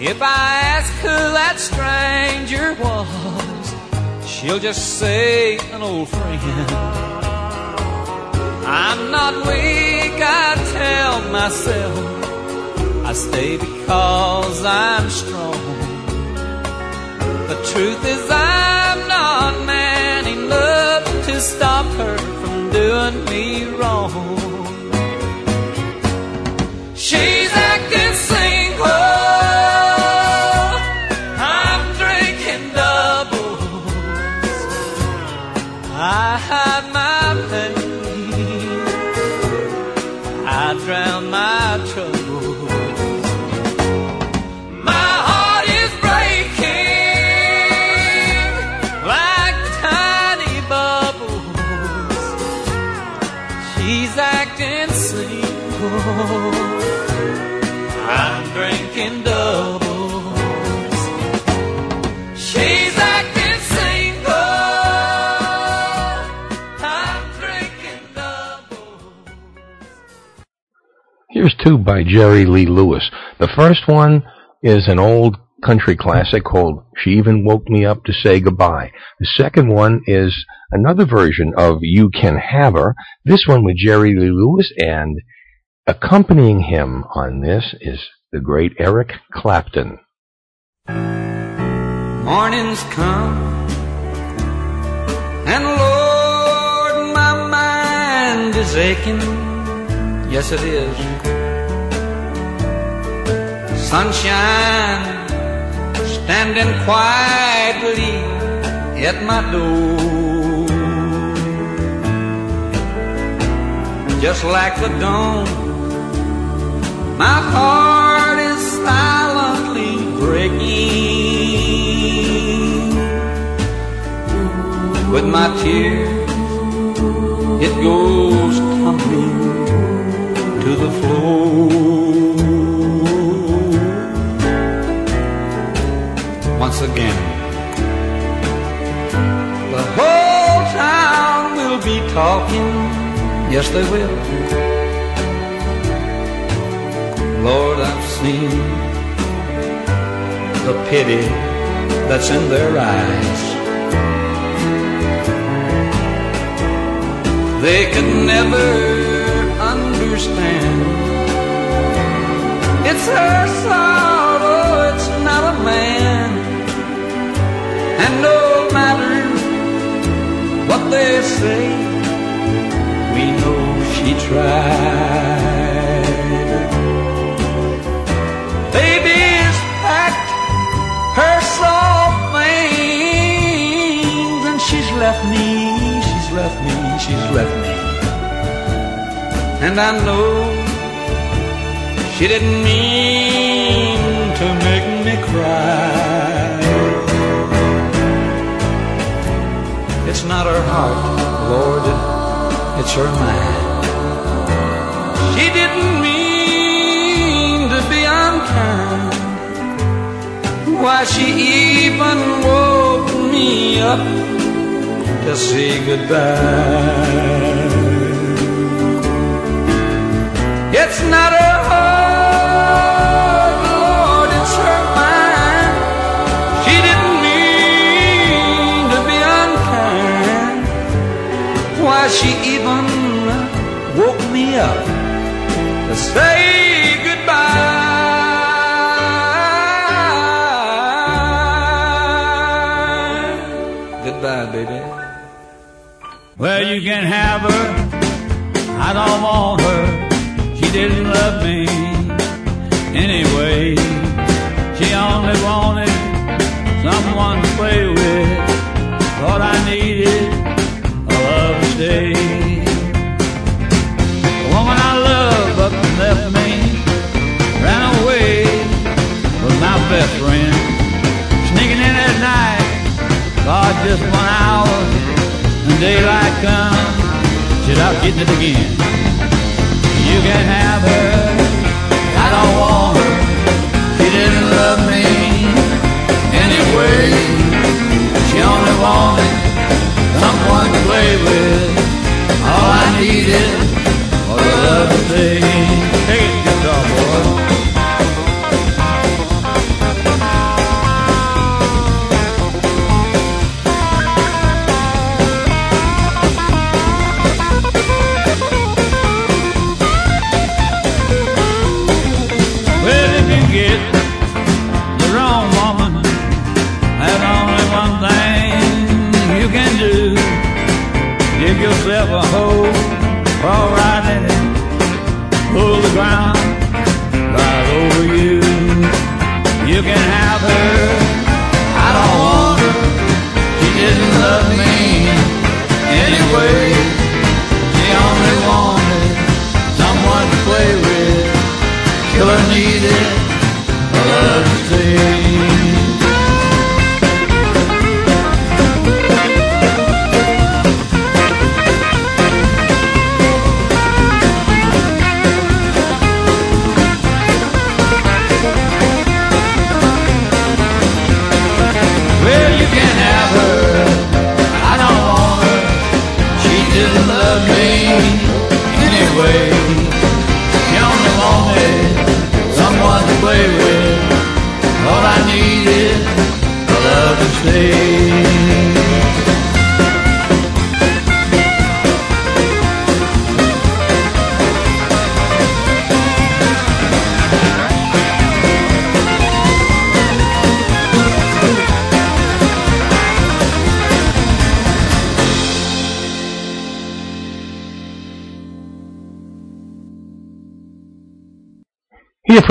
If I ask who that stranger was, she'll just say an old friend. I'm not weak, I tell myself. I stay because I'm strong. The truth is, I'm not man enough to stop her from doing me wrong. Two by Jerry Lee Lewis. The first one is an old country classic called She Even Woke Me Up to Say Goodbye. The second one is another version of You Can Have Her. This one with Jerry Lee Lewis and accompanying him on this is the great Eric Clapton. Morning's come, and Lord, my mind is aching. Yes, it is. Sunshine standing quietly at my door. Just like the dawn, my heart is silently breaking. With my tears, it goes tumbling to the floor. Once again, the whole town will be talking. Yes, they will. Lord, I've seen the pity that's in their eyes. They could never understand. It's her sorrow, it's not a man. And no matter what they say, we know she tried. Baby's packed her soft things and she's left me, she's left me, she's left me. And I know she didn't mean to make me cry. Not her heart, Lord, it's her mind. She didn't mean to be unkind. Why, she even woke me up to say goodbye. It's not say goodbye. Goodbye, baby. Well, you can have her. I don't want her. She didn't love me anyway. She only wanted someone to play with. Thought I needed a love to stay. The woman I love up and left me, ran away with my best friend. Sneaking in at night, God just one hour, and daylight comes, she's out getting it again. You can have her, I don't want her, she didn't love me anyway. She only wanted someone to play with. All I needed was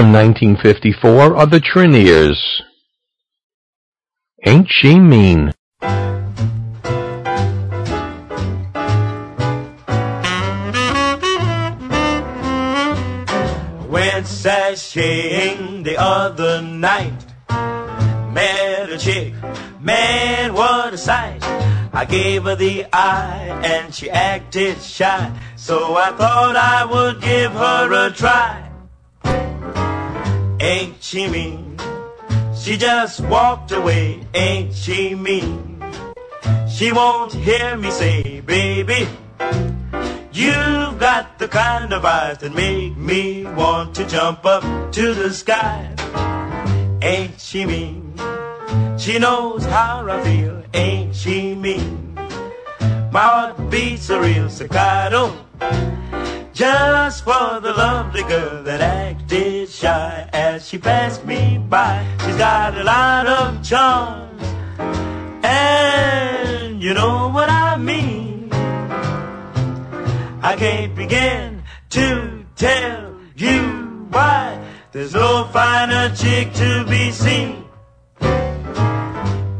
From 1954 are the Treniers. Ain't she mean? Went sashaying the other night. Met a chick, man, what a sight. I gave her the eye and she acted shy. So I thought I would give her a try. Ain't she mean? She just walked away, ain't she mean? She won't hear me say, baby, You've got the kind of eyes that make me want to jump up to the sky. Ain't she mean? She knows how I feel, ain't she mean? My heart beats a real staccato just for the lovely girl that acted shy as she passed me by. She's got a lot of charms, and you know what I mean. I can't begin to tell you why there's no finer chick to be seen.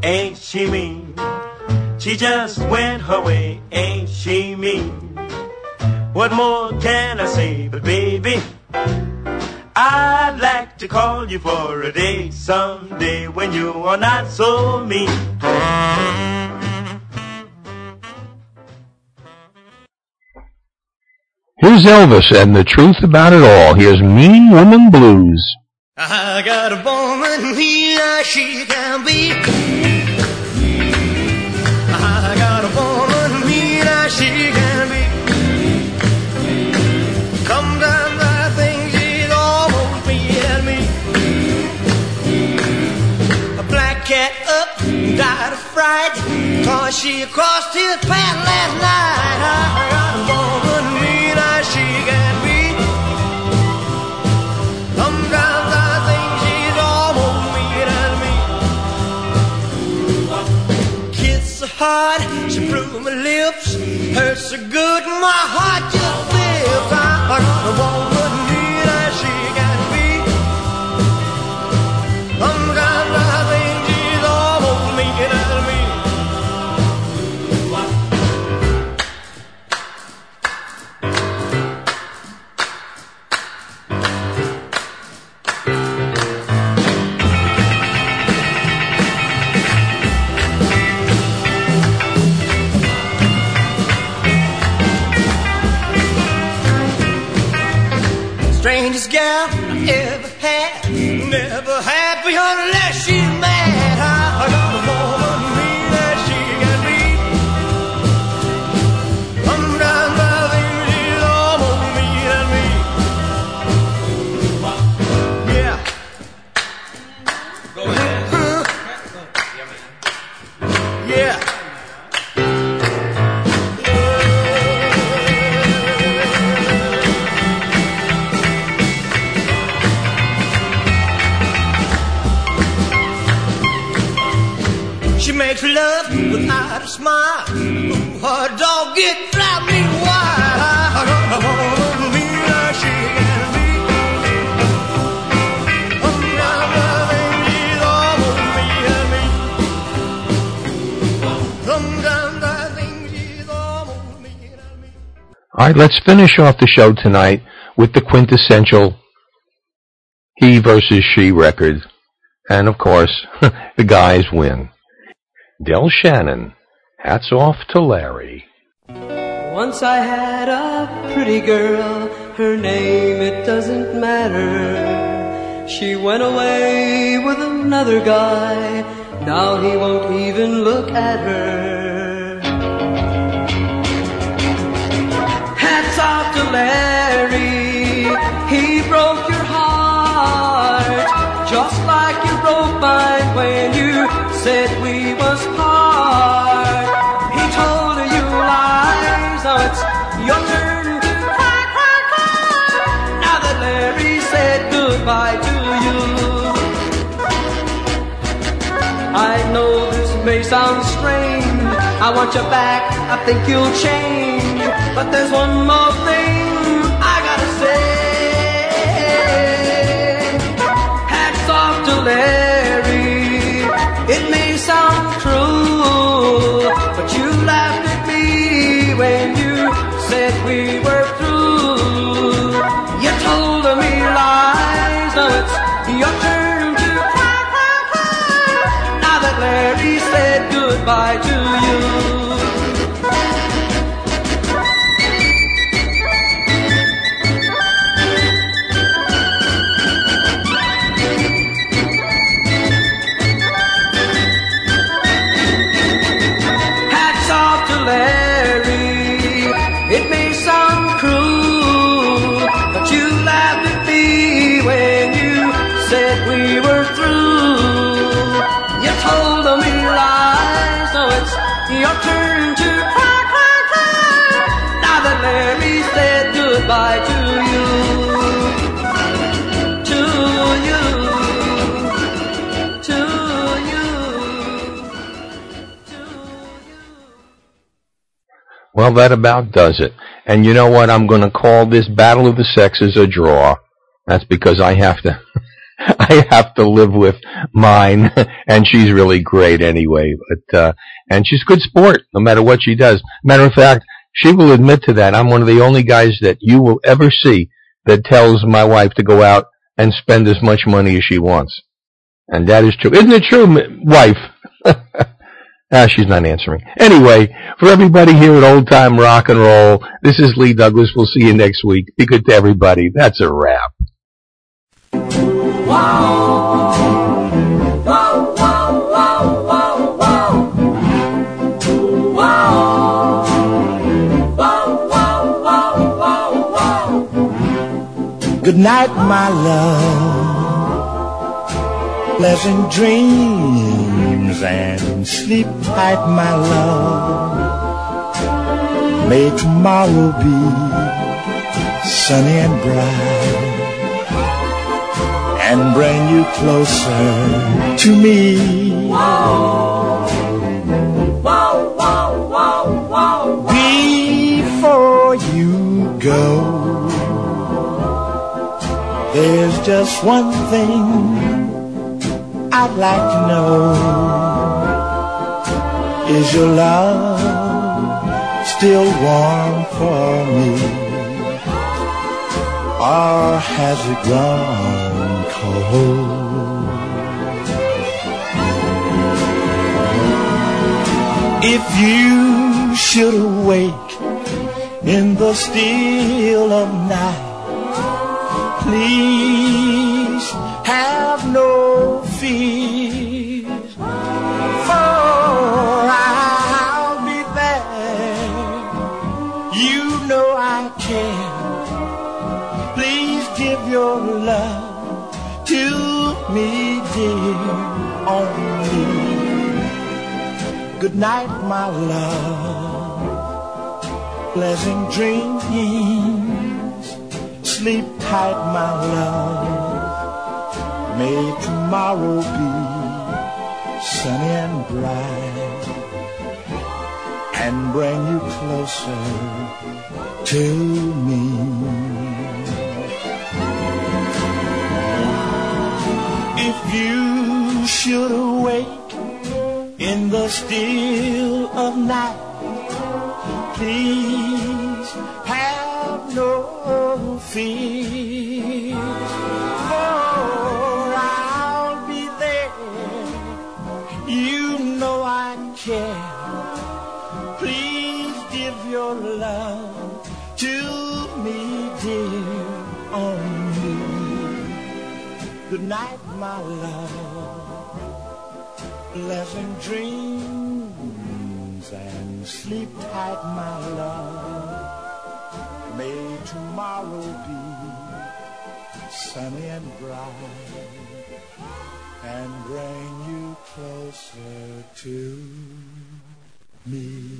Ain't she mean? She just went her way, ain't she mean? What more can I say? But baby, I'd like to call you for a day someday when you are not so mean. Here's Elvis and the truth about it all. Here's Mean Woman Blues. I got a woman, here, as she can be. Died of fright, cause she crossed his path last night. I got a woman, she can be. Sometimes I think she's almost me. Hard, she blew my lips. Hurt so good, my heart love without a smile. Drive me wild. I. All right, let's finish off the show tonight with the quintessential he versus she record. And of course, the guys win. Del Shannon, hats off to Larry. Once I had a pretty girl, her name it doesn't matter. She went away with another guy, now he won't even look at her. Hats off to Larry, I want you back, I think you'll change. But there's one more thing I gotta say. Hats off to Larry. It may sound true, but you laughed at me when you said we were through. You told me lies, now it's your turn to cry, cry, cry. Now that Larry said goodbye to you. Goodbye to you. To you. To you. Well, that about does it. And you know what? I'm going to call this Battle of the Sexes a draw. That's because I have to, I have to live with mine, and she's really great anyway. But uh, and she's a good sport, no matter what she does. Matter of fact, she will admit to that. I'm one of the only guys that you will ever see that tells my wife to go out and spend as much money as she wants, and that is true. Isn't it true, wife? Ah, she's not answering. Anyway, for everybody here at Old Time Rock and Roll, this is Lee Douglas. We'll see you next week. Be good to everybody. That's a wrap. Good night, my love. Pleasant dreams and sleep tight, my love. May tomorrow be sunny and bright and bring you closer to me. Before you go. There's just one thing I'd like to know. Is your love still warm for me? Or has it gone cold? If you should awake in the still of night please have no fears, for I'll be there. You know I care. Please give your love to me, dear, only. Good night, my love. Pleasant dreams sleep tight, my love. May tomorrow be sunny and bright and bring you closer to me. If you should awake in the still of night, please dreams and sleep tight, my love. May tomorrow be sunny and bright and bring you closer to me.